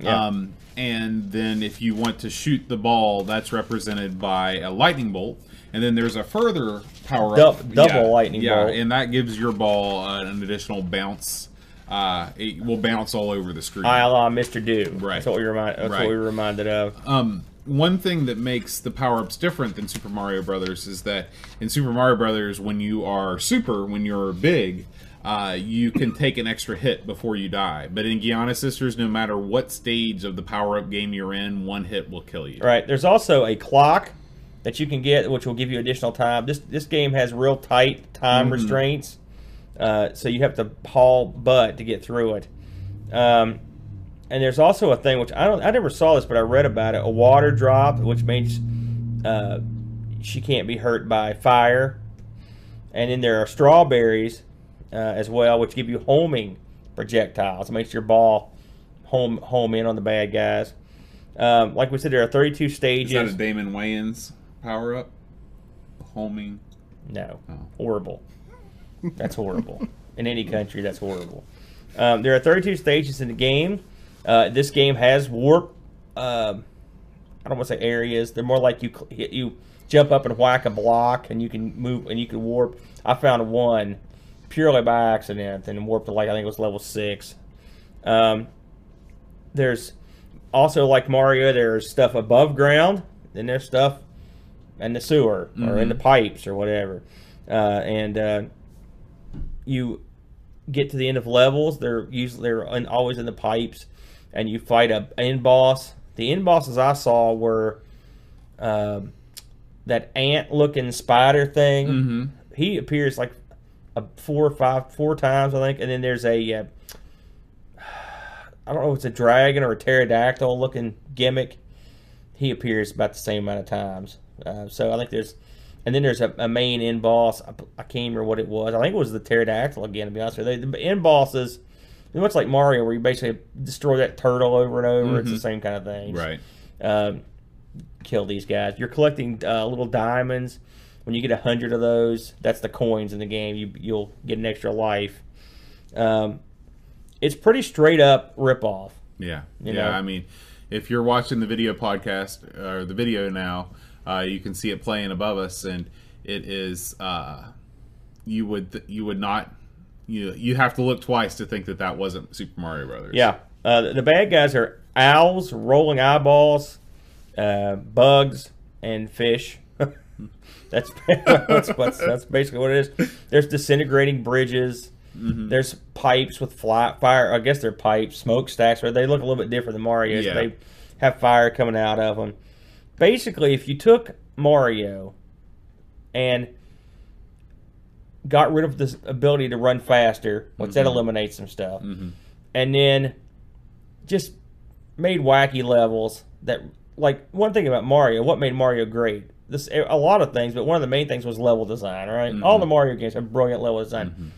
Yeah.
Um, and then if you want to shoot the ball, that's represented by a lightning bolt. And then there's a further power up.
Dou- double lightning
yeah,
bolt.
and that gives your ball uh, an additional bounce. Uh, it will bounce all over the screen.
I la Mr. Do.
Right.
That's what we remind. That's
Right.
what we were reminded of.
um, one thing that makes the power ups different than Super Mario Brothers is that in Super Mario Brothers, when you are super, when you're big, uh, you can take an extra hit before you die. But in Giana Sisters, no matter what stage of the power up game you're in, one hit will kill you.
Right. There's also a clock that you can get, which will give you additional time. This this game has real tight time restraints, uh, so you have to haul butt to get through it. Um, and there's also a thing which I don't I never saw this, but I read about it: a water drop, which means uh, she can't be hurt by fire. And then there are strawberries uh, as well, which give you homing projectiles. It makes your ball home home in on the bad guys. Um, like we said, there are 32
Is
stages.
that a Damon Wayans power up? Homing.
No,
Oh.
horrible. That's horrible. In any country, that's horrible. Um, there are 32 stages in the game. Uh, this game has warp. Um, I don't want to say areas. They're more like you you jump up and whack a block, and you can move and you can warp. I found one purely by accident and warped to like I think it was level six. Um, there's also like Mario. There's stuff above ground, then there's stuff in the sewer or in the pipes or whatever. Uh, and uh, you get to the end of levels. They're usually they're in, always in the pipes, and you fight a end boss. The end bosses I saw were um, that ant looking spider thing.
Mm-hmm.
He appears like a four or five four times I think, and then there's a uh, I don't know if it's a dragon or a pterodactyl looking gimmick. He appears about the same amount of times. Uh, so I think there's, and then there's a, a main end boss. I, I can't remember what it was. I think it was the pterodactyl again. To be honest with you, the end bosses, much like Mario, where you basically destroy that turtle over and over. It's the same kind of thing.
Right.
Um, kill these guys. You're collecting uh, little diamonds. When you get a hundred of those, that's the coins in the game. You you'll get an extra life. Um, it's pretty straight up rip off.
Yeah.
You
yeah.
know?
I mean, if you're watching the video podcast or the video now, uh, you can see it playing above us, and it is. Uh, you would you would not you you have to look twice to think that that wasn't Super Mario Brothers.
Yeah. Uh, the- bad guys are owls, rolling eyeballs, uh, bugs, and fish. that's, that's that's that's basically what it is. There's disintegrating bridges. There's pipes with fly, fire. I guess they're pipes, smokestacks. But they look a little bit different than Mario's.
Yeah.
They have fire coming out of them. Basically, if you took Mario and got rid of this ability to run faster, which that mm-hmm. eliminates some stuff, mm-hmm. and then just made wacky levels that like one thing about Mario, what made Mario great? This a lot of things, but one of the main things was level design. Right? all the mm-hmm. Mario games have brilliant level design.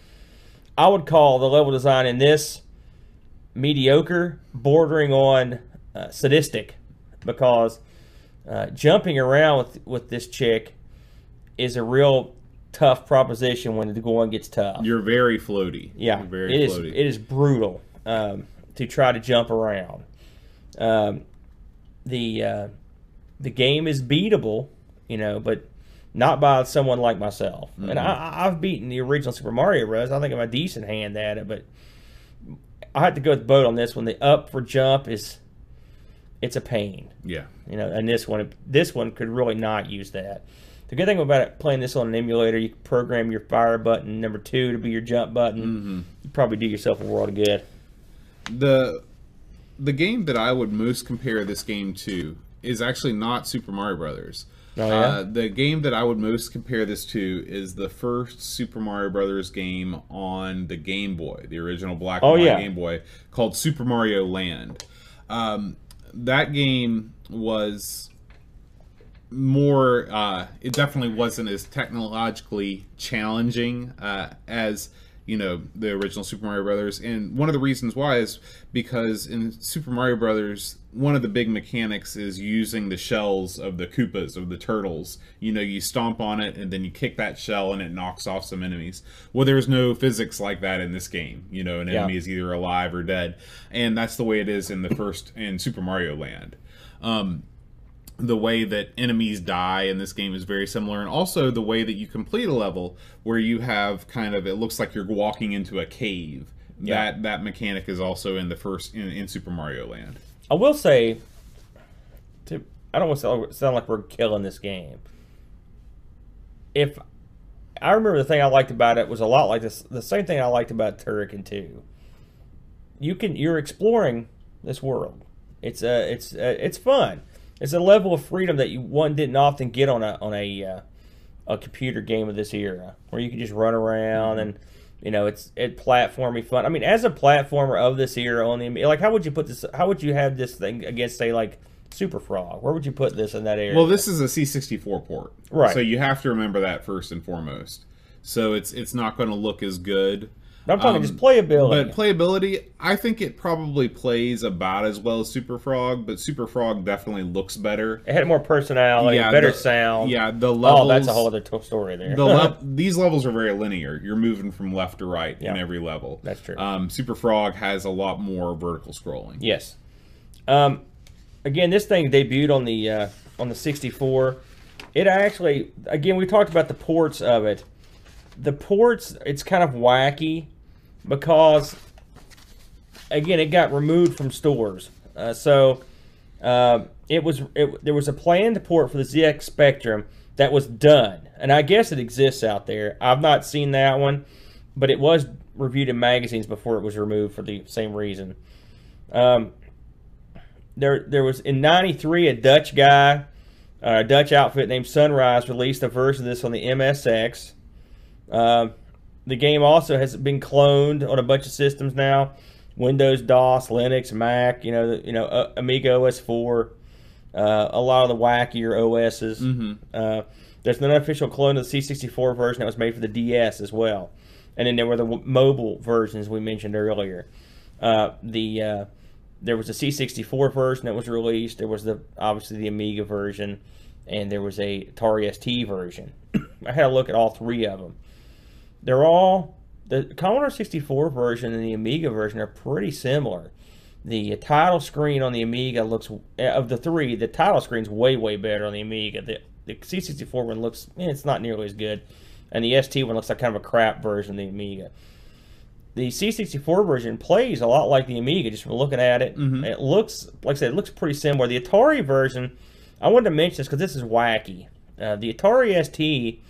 I would call the level design in this mediocre, bordering on uh, sadistic, because uh, jumping around with with this chick is a real tough proposition when the going gets tough.
You're very floaty.
Yeah,
You're very
it is.
floaty.
It is brutal um, to try to jump around. Um, the uh, the game is beatable, you know, but not by someone like myself. And I, I- I've beaten the original Super Mario Bros. I think I'm a decent hand at it, but I have to go with the boat on this one. The up for jump is it's a pain
yeah.
You know, and this one, this one could really not use that. The good thing about it, playing this on an emulator, you can program your fire button number two to be your jump button. You probably do yourself a world of good.
the the game that I would most compare this game to is actually not Super Mario Brothers.
Oh, yeah?
uh, the game that I would most compare this to is the first Super Mario Brothers game on the Game Boy, the original black and
Oh,
white
yeah.
Game Boy, called Super Mario Land. Um, that game was more uh, it definitely wasn't as technologically challenging uh, as you know the original super mario brothers. And one of the reasons why is because in super mario brothers one of the big mechanics is using the shells of the koopas of the turtles. You know you stomp on it and then you kick that shell and it knocks off some enemies. Well there's no physics like that in this game. You know an
Yeah.
enemy is either alive or dead. And that's the way it is in the first in super mario land um, the way that enemies die in this game is very similar and also the way that you complete a level where you have kind of it looks like you're walking into a cave
Yeah.
that that mechanic is also in the first in, in super mario land
I will say, to I don't want to sound- like we're killing this game. If I remember the thing I liked about it was a lot like this. The same thing I liked about Turrican 2. You can you're exploring this world. It's uh it's uh, it's fun. it's a level of freedom that you one didn't often get on a on a uh, a computer game of this era, where you could just run around and you know it's it platformy fun. I mean, as a platformer of this era on the like, how would you put this? How would you have this thing against say like Super Frog? Where would you put this in that area?
Well, this is a C64 port,
Right.
So you have to remember that first and foremost. So it's it's not going to look as good.
I'm talking
um,
just playability.
But playability, I think it probably plays about as well as Super Frog, but Super Frog definitely looks better.
it had more personality,
Yeah,
better
the-
sound.
Yeah, the levels.
Oh, that's a whole other to- story there.
the le- these levels are very linear. You're moving from left to right in every level.
That's true.
Um, Super Frog has a lot more vertical scrolling.
Yes. Um, again, this thing debuted on the uh, on the 64. It actually, again, we talked about the ports of it. The ports, it's kind of wacky because, again, it got removed from stores. Uh, so uh, it was it, there was a planned port for the ZX Spectrum that was done, and I guess it exists out there. I've not seen that one, but it was reviewed in magazines before it was removed for the same reason. Um, there, there was in '93 a Dutch guy, uh, a Dutch outfit named Sunrise released a version of this on the MSX. Um, the game also has been cloned on a bunch of systems now: Windows, DOS, Linux, Mac. You know, you know, uh, Amiga OS 4. Uh, a lot of the wackier OSs. Uh, there's an unofficial clone of the C64 version that was made for the DS as well, and then there were the w- mobile versions we mentioned earlier. Uh, the uh, there was a C64 version that was released. There was the obviously the Amiga version, and there was a Atari ST version. I had a look at all three of them. They're all the Commodore 64 version and the Amiga version are pretty similar. The title screen on the Amiga looks of the three. The title screen's way way better on the Amiga. The the C64 one looks eh, it's not nearly as good, and the ST one looks like kind of a crap version of the Amiga. The C64 version plays a lot like the Amiga, just from looking at it. It looks, like I said, it looks pretty similar. The Atari version, I wanted to mention this because this is wacky. Uh, the Atari ST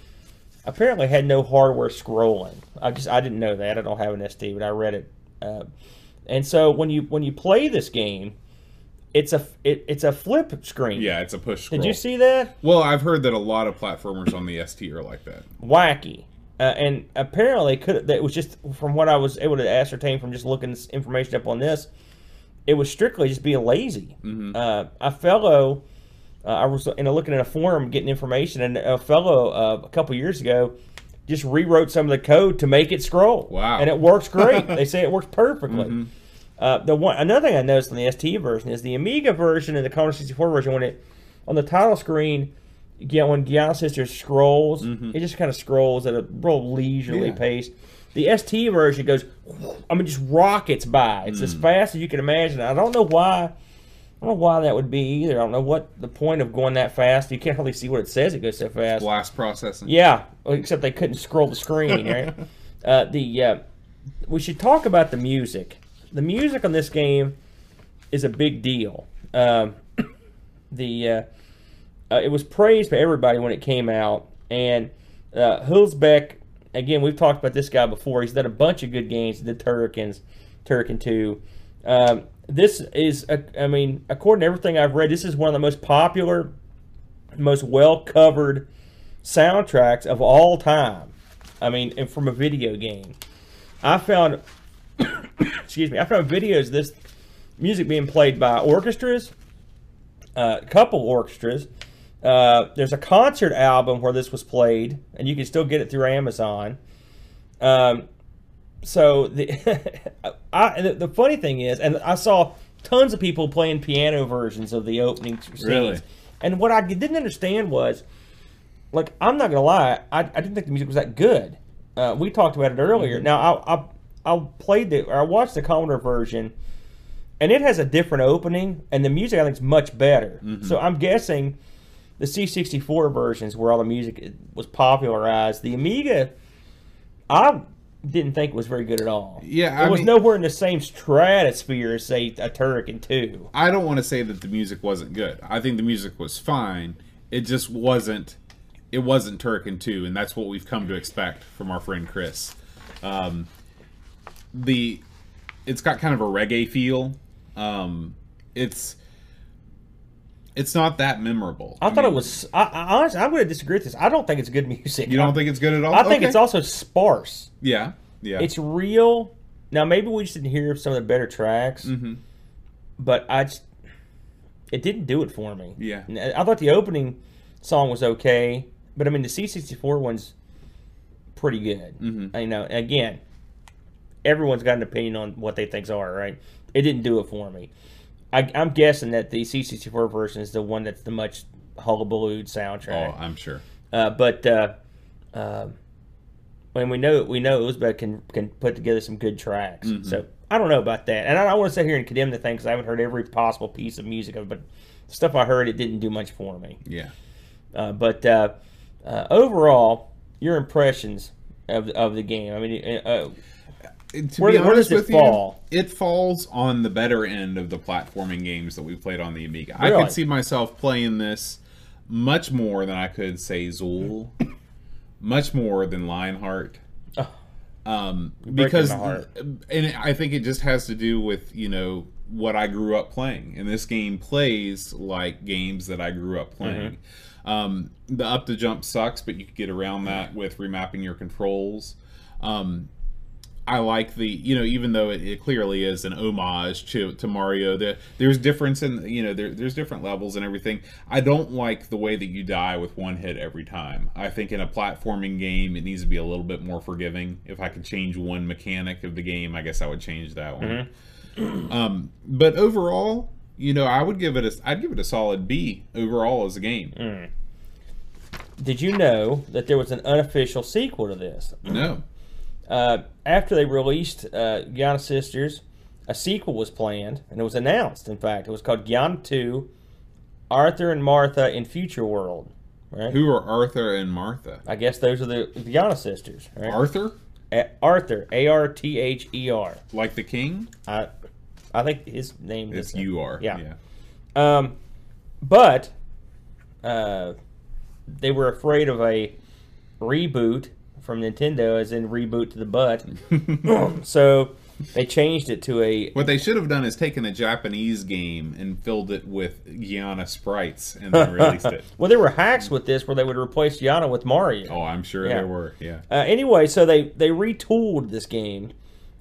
apparently had no hardware scrolling. I just I didn't know that. I don't have an ST, but I read it. Uh, and so when you when you play this game, it's a it, it's a flip screen.
Yeah, it's a push scroll.
Did you see that?
Well, I've heard that a lot of platformers on the ST are like that.
wacky. Uh, and apparently, could that was just from what I was able to ascertain from just looking this information up on this, it was strictly just being lazy. Uh, a fellow, uh, I was in know looking at a forum getting information, and a fellow uh, a couple years ago just rewrote some of the code to make it scroll.
Wow.
And it works great. they say it works perfectly. Uh, the one another thing I noticed on the ST version is the Amiga version and the Commodore 64 version when it on the title screen, yeah, when Giana Sisters scrolls, it just kind of scrolls at a real leisurely
Yeah.
pace. The ST version goes, I mean, just rockets by. It's as fast as you can imagine. I don't know why. I don't know why that would be either. I don't know what the point of going that fast. You can't really see what it says. It goes so fast.
Blast processing.
Yeah, except they couldn't scroll the screen, right? uh, the uh, we should talk about the music. The music on this game is a big deal. Um, the uh, uh, it was praised by everybody when it came out, and uh, Hulsbeck. Again, we've talked about this guy before. He's done a bunch of good games. He did Turricans, Turrican Two. Um, this is, uh, I mean, according to everything I've read, this is one of the most popular, most well covered soundtracks of all time. I mean, and from a video game. I found, excuse me, I found videos this music being played by orchestras, a couple orchestras. Uh, there's a concert album where this was played, and you can still get it through Amazon. Um, so the I, the, funny thing is, and I saw tons of people playing piano versions of the opening scenes.
Really?
And what I didn't understand was, like, I'm not gonna lie, I, I didn't think the music was that good. Uh, we talked about it earlier.
Mm-hmm.
Now I I I played the or I watched the Commodore version, and it has a different opening, and the music I think is much better.
Mm-hmm.
So I'm guessing the C64 versions where all the music was popularized. The Amiga, I didn't think it was very good at all.
Yeah,
it was
mean-
nowhere in the same stratosphere as say a Turrican 2.
I don't want to say that the music wasn't good. I think the music was fine. It just wasn't. It wasn't Turrican 2, and that's what we've come to expect from our friend Chris. Um, the it's got kind of a reggae feel. Um, it's It's not that memorable.
I, thought
mean,
it was. I, I, honestly, I'm going to disagree with this. I don't think it's good music.
You don't think it's good at all?
I think
Okay.
it's also sparse.
Yeah, yeah.
It's real. Now maybe we just didn't hear some of the better tracks,
Mhm.
but I just it didn't do it for me.
Yeah.
I thought the opening song was okay, but I mean the C64 one's pretty good.
Mhm.
You know, again, everyone's got an opinion on what they think's are right. It didn't do it for me. I, I'm guessing that the C64 version is the one that's the much hullabaloo soundtrack.
oh, I'm sure.
Uh, but uh, um when we know we know Hulsbeck can can put together some good tracks.
Mm-hmm.
So I don't know about that, and I don't want to sit here and condemn the thing because I haven't heard every possible piece of music of it. But the stuff I heard, it didn't do much for me.
Yeah.
Uh, but uh, uh, overall, your impressions of of the game. I mean, uh, uh,
to
Where-
be honest with you, it falls on the better end of the platforming games that we've played on the Amiga. I could see myself playing this much more than I could say Zool, much more than Lionheart.
Oh.
Um, because and I think it just has to do with you know what I grew up playing, and this game plays like games that I grew up playing. Um, the up to jump sucks, but you could get around that with remapping your controls. Um, I like the you know even though it, it clearly is an homage to, to Mario, there there's difference in you know there, there's different levels and everything. I don't like the way that you die with one hit every time. I think in a platforming game it needs to be a little bit more forgiving. If I could change one mechanic of the game, I guess I would change that one. Um, but overall, you know, I would give it a I'd give it a solid B overall as a game.
did you know that there was an unofficial sequel to this?
No,
Uh, after they released uh, Giana Sisters, a sequel was planned, and it was announced. In fact, it was called Giana Two: Arthur and Martha in Future World. Right?
who are Arthur and Martha?
I guess those are the Giana sisters. Right?
Arthur,
A- Arthur, A R T H E R.
like the king.
I, I think his name is
you are.
Yeah.
yeah.
Um, but uh, they were afraid of a reboot from Nintendo, as in reboot to the butt. so they changed it to a
What they should have done is taken a Japanese game and filled it with Giana sprites and then released it.
well, there were hacks with this where they would replace Giana with Mario.
Oh, I'm sure
Yeah.
there were. Yeah.
Uh, anyway, so they they retooled this game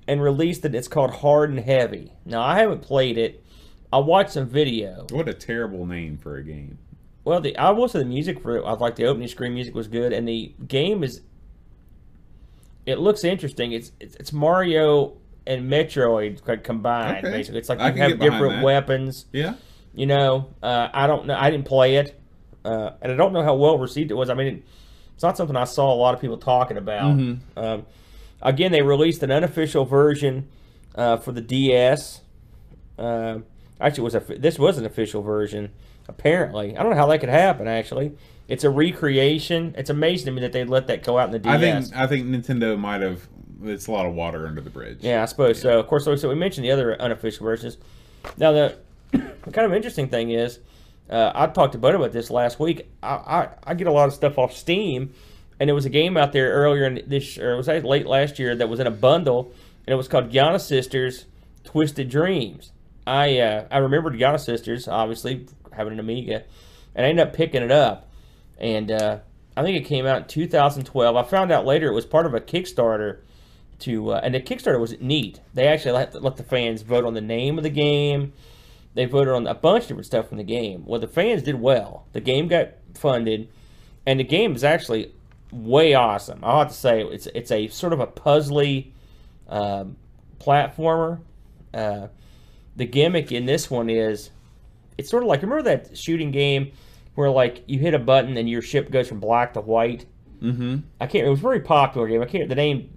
and released it. It's called Hard and Heavy. Now I haven't played it. I watched some video.
What a terrible name for a game.
Well, the I will say the music for it. I like the opening screen music was good, and the game is. It looks interesting. It's it's, it's Mario and Metroid combined.
Okay.
Basically, it's like
I
you have different weapons.
Yeah.
You know, uh, I don't know. I didn't play it, uh, and I don't know how well received it was. I mean, it, it's not something I saw a lot of people talking about.
Mhm.
Um, again, they released an unofficial version uh, for the DS. Uh, actually, it was a this was an official version. Apparently, I don't know how that could happen. Actually, it's a recreation. It's amazing to me that they let that go out in the DS.
I think I think Nintendo might have. It's a lot of water under the bridge.
Yeah, I suppose so. Of course, so, so we mentioned the other unofficial versions. Now, the, the kind of interesting thing is, uh, I talked to Bud about this last week. I, I, I get a lot of stuff off Steam, and there was a game out there earlier in this, or it was actually late last year that was in a bundle, and it was called Giana Sisters Twisted Dreams. I uh, I remembered Giana Sisters, obviously having an Amiga, and I ended up picking it up, and uh, I think it came out in 2012. I found out later it was part of a Kickstarter to uh, and the Kickstarter was neat. They actually let, let the fans vote on the name of the game. They voted on a bunch of different stuff from the game. Well, the fans did well. The game got funded, and the game is actually way awesome. I'll have to say it's it's a sort of a puzzly um, platformer. Uh, the gimmick in this one is it's sort of like remember that shooting game where like you hit a button and your ship goes from black to white.
Mm-hmm.
I can't. It was a very popular game. I can't. The name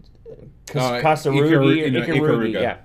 Uh, Ikaru-
or
you know, Ikaruga.
Yeah,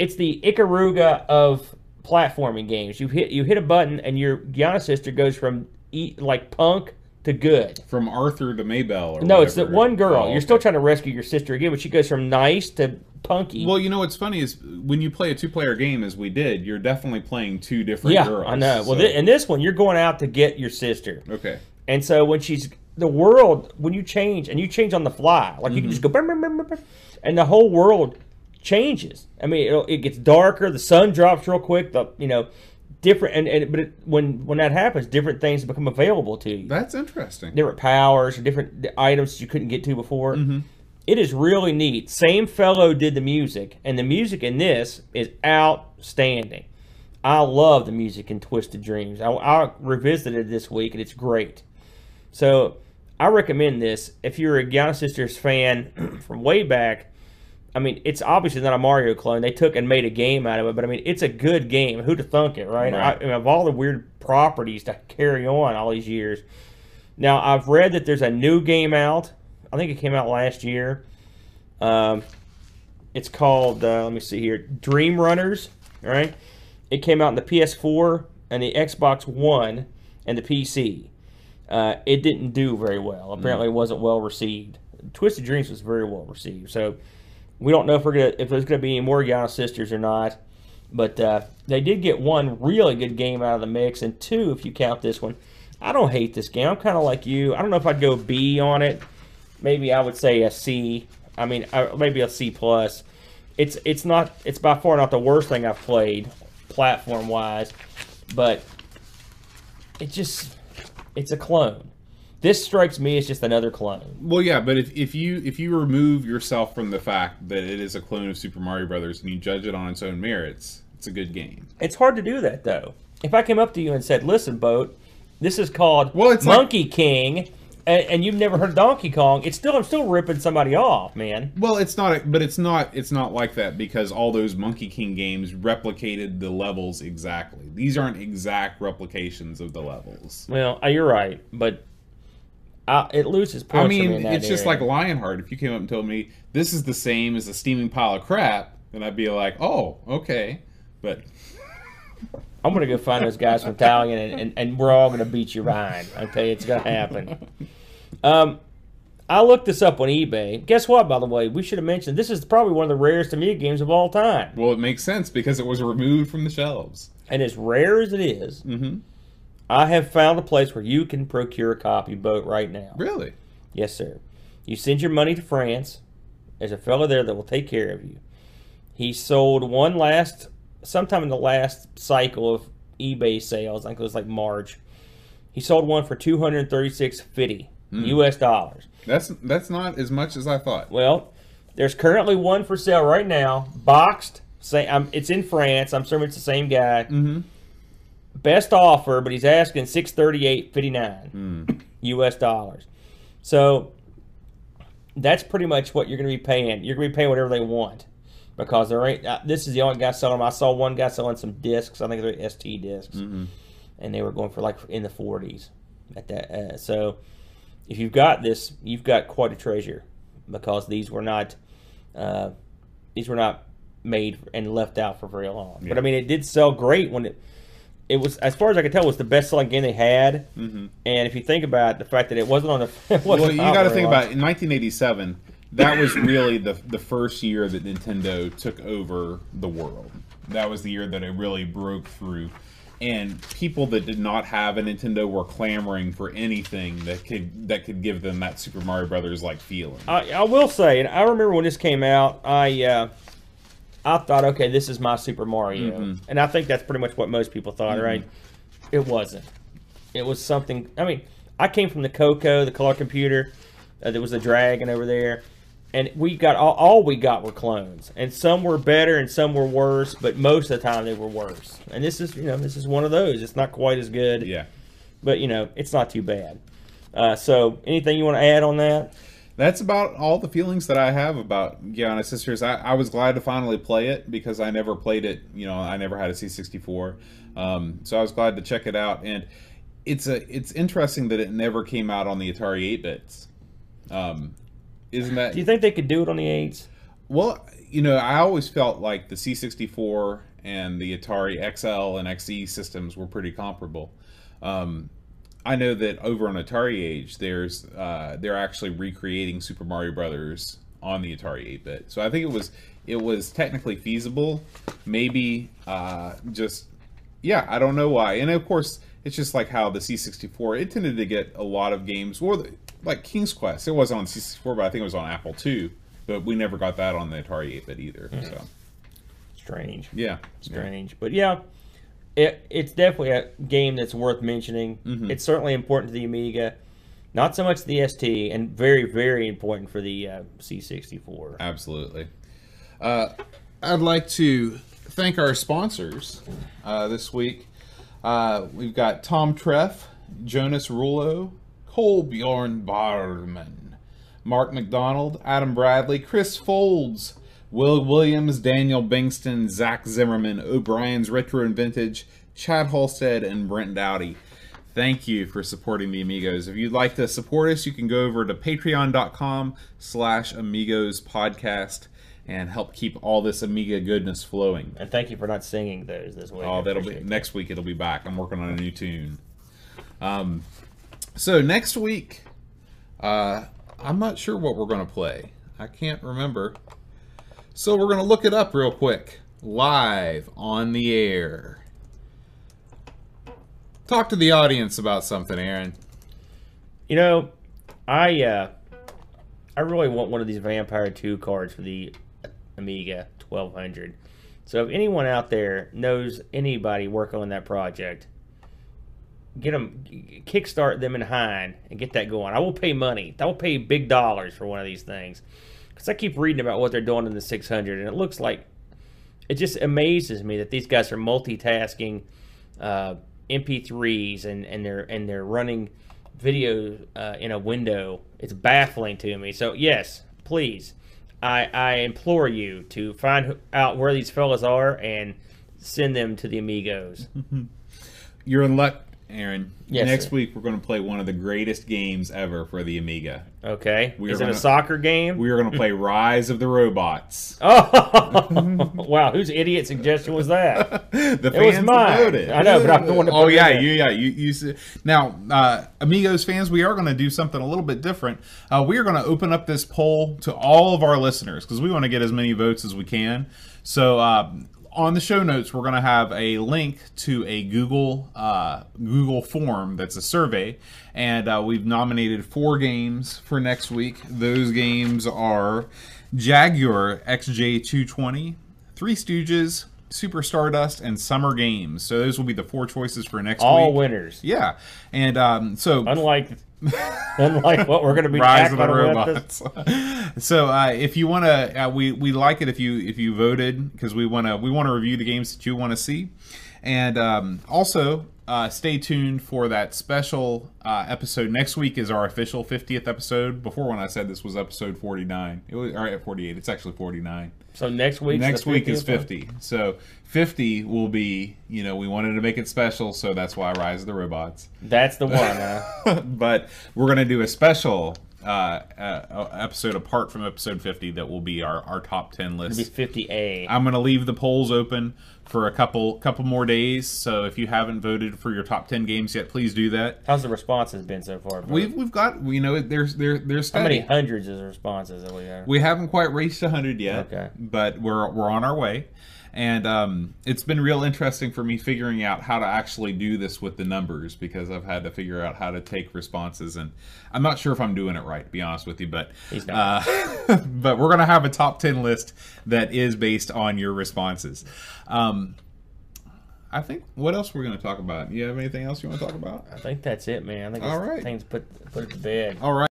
it's the Ikaruga of platforming games. You hit you hit a button and your Giana sister goes from e, like punk to good.
From Arthur to Maybell. Or
No, it's that one girl.
Oh,
You're still trying to rescue your sister again, but she goes from nice to punky.
Well, you know what's funny is when you play a two-player game, as we did, you're definitely playing two different
yeah,
girls.
I know. Well,
so-
thi- in this one, you're going out to get your sister.
okay.
And so when she's the world, when you change and you change on the fly, like you
Mm-hmm.
can just go, "Brum, brum, brum, brum, brum," and the whole world changes. I mean, it'll, it gets darker. The sun drops real quick. The you know, different, and, and but it, when when that happens, different things become available to you.
That's interesting.
different powers, different items you couldn't get to before.
Mm-hmm.
It is really neat. Same fellow did the music, and the music in this is outstanding. I love the music in Twisted Dreams. I, I revisited it this week, and it's great. So I recommend this if you're a Giana Sisters fan from way back. I mean, it's obviously not a Mario clone. They took and made a game out of it, but I mean, it's a good game. Who'd have thunk it, right?
Right.
I, I mean, of all the weird properties to carry on all these years. Now, I've read that there's a new game out. I think it came out last year. Um, it's called, uh, let me see here, Dream Runners, all right? It came out in the PS4 and the Xbox One and the PC. Uh, it didn't do very well. Apparently, it wasn't well received. Twisted Dreams was very well received. So, we don't know if we're gonna if there's gonna be any more Giana Sisters or not. But uh, they did get one really good game out of the mix, and two, if you count this one. I don't hate this game. I'm kind of like you. I don't know if I'd go B on it. Maybe I would say a C. I mean, uh, maybe a C plus. It's it's not. It's by far not the worst thing I've played, platform wise, but it just it's a clone. This strikes me as just another clone.
Well, yeah, but if, if you if you remove yourself from the fact that it is a clone of Super Mario Brothers and you judge it on its own merits, it's a good game.
It's hard to do that though. If I came up to you and said, "Listen, boat, this is called
Well, it's like-
Monkey King," and, and you've never heard Donkey Kong, it's still I'm still ripping somebody off, man.
Well, it's not, but it's not. It's not like that because all those Monkey King games replicated the levels exactly. These aren't exact replications of the levels.
Well, uh, you're right, but I, it loses points.
I
me
mean,
in
it's just
area.
like Lionheart. If you came up and told me this is the same as a steaming pile of crap, then I'd be like, oh, okay. But
I'm gonna go find those guys from Italian, and, and, and we're all gonna beat you Ryan. I tell you, it's gonna happen. Um, I looked this up on eBay. Guess what? By the way, we should have mentioned this is probably one of the rarest Amiga games of all time.
well, it makes sense because it was removed from the shelves.
And as rare as it is,
Mm-hmm.
I have found a place where you can procure a copy boat right now.
Really?
Yes, sir. You send your money to France. There's a fellow there that will take care of you. He sold one last, sometime in the last cycle of eBay sales. I think it was like March. He sold one for two hundred thirty-six fifty U.S. dollars.
That's that's not as much as I thought.
Well, there's currently one for sale right now, boxed. Say, um, it's in France. I'm assuming it's the same guy.
Mm-hmm.
Best offer, but he's asking six thirty-eight fifty-nine U.S. dollars. So that's pretty much what you're going to be paying. You're going to be paying whatever they want because there ain't. Uh, this is the only guy selling. them. I saw one guy selling some discs. I think they're ST discs, and they were going for like in the forties at that. Uh, so if you've got this, you've got quite a treasure because these were not. Uh, these were not made and left out for very long. But I mean, it did sell great when it. It was, as far as I could tell, it was the best selling game they had. Mm-hmm. And if you think about the fact that it wasn't on the,
Well, you got to think about it. in 1987. That was really the the first year that Nintendo took over the world. That was the year that it really broke through, and people that did not have a Nintendo were clamoring for anything that could that could give them that Super Mario Brothers like feeling.
I, I will say, and I remember when this came out, I uh, I thought, okay, this is my Super Mario,
Mm-hmm.
and I think that's pretty much what most people thought, right? It wasn't. It was something. I mean, I came from the Coco, the color computer. Uh, there was a dragon over there, and we got all, all we got were clones, and some were better and some were worse, but most of the time they were worse. And this is, you know, this is one of those. It's not quite as good,
yeah.
but you know, it's not too bad. Uh, so, anything you want to add on that?
That's about all the feelings that I have about Giana Sisters. I, I was glad to finally play it because I never played it. You know, I never had a C64, um, so I was glad to check it out. And it's a it's interesting that it never came out on the Atari 8 bits. Um, isn't that?
Do you think they could do it on the eights?
Well, you know, I always felt like the C64 and the Atari XL and XE systems were pretty comparable. Um, I know that over on Atari Age, there's uh, they're actually recreating Super Mario Brothers on the Atari 8-bit. So I think it was it was technically feasible. Maybe uh, just yeah, I don't know why. And of course, it's just like how the C64 it tended to get a lot of games, or the, like King's Quest. It wasn't on C64, but I think it was on Apple II. But we never got that on the Atari 8-bit either. So
Strange.
yeah,
Strange. But yeah, it, it's definitely a game that's worth mentioning.
Mhm.
It's certainly important to the Amiga, not so much the ST, and very, very important for the uh, C64.
Absolutely. Uh, I'd like to thank our sponsors uh, this week. Uh, we've got Tom Treff, Jonas Rulo, Cole Bjorn Barman, Mark McDonald, Adam Bradley, Chris Folds, Will Williams, Daniel Bingston, Zach Zimmerman, O'Brien's Retro and Vintage, Chad Halstead, and Brent Dowdy. Thank you for supporting the Amigos. If you'd like to support us, you can go over to patreon.com slash amigos podcast and help keep all this Amiga goodness flowing.
And thank you for not singing those this week.
Oh, that'll be
that.
next week. It'll be back. I'm working on a new tune. Um, so next week, uh, I'm not sure what we're gonna play. I can't remember. So we're gonna look it up real quick, live on the air. Talk to the audience about something, Aaron.
You know, I uh, I really want one of these Vampire 2 cards for the Amiga 1200. So if anyone out there knows anybody working on that project, get them, kickstart them in Hine and get that going. I will pay money. I will pay big dollars for one of these things because I keep reading about what they're doing in the 600, and it looks like it just amazes me that these guys are multitasking uh, MP3s and and they're and they're running video uh, in a window. It's baffling to me. So yes, please, I I implore you to find out where these fellas are and send them to the Amigos.
You're in luck, Aaron.
Yes,
Next
sir.
week we're going to play one of the greatest games ever for the Amiga.
Okay,
We
is
are
it a
gonna-
soccer game?
We are going to play Rise of the Robots.
Oh wow, whose idiot suggestion was that?
the
It was
fans
mine.
voted.
I know, but I'm the one that
Oh
put it
yeah,
in
you yeah you you. s- Now, uh, Amigos fans, we are going to do something a little bit different. Uh, we are going to open up this poll to all of our listeners because we want to get as many votes as we can. So. Uh, on the show notes, we're going to have a link to a Google uh, Google form that's a survey, and uh, we've nominated four games for next week. Those games are Jaguar XJ220, Three Stooges, Super Stardust, and Summer Games. So those will be the four choices for next
All
week.
All winners.
Yeah, and um, so
Unlike unlike what we're going to be
Rise of the Robots. so uh, if you want to, uh, we we like it if you if you voted because we want to we want to review the games that you want to see, and um, also. Uh, stay tuned for that special uh, episode. Next week is our official 50th episode. Before when I said this was episode 49, it was all right at 48 It's actually 49
So next week.
next week is 50 so 50 will be you know we wanted to make it special so that's why rise of the robots
That's the one. Huh?
but we're going to do a special uh, uh, episode apart from episode 50 that will be our, our top 10
It'll be
list
50A.
i'm going to leave the polls open for a couple couple more days so if you haven't voted for your top 10 games yet please do that
How's the responses been so far? bro?
we've we've got you know there's there there's
How many hundreds of responses have we got?
We haven't quite reached 100 yet,
Okay.
but we're we're on our way. And um, it's been real interesting for me figuring out how to actually do this with the numbers because I've had to figure out how to take responses, and I'm not sure if I'm doing it right, to be honest with you. But uh, but we're gonna have a top 10 list that is based on your responses. Um, I think what else we're gonna talk about? You have anything else you want to talk about?
I think that's it, man. I think
All
it's
right.
things put put it to bed.
All right.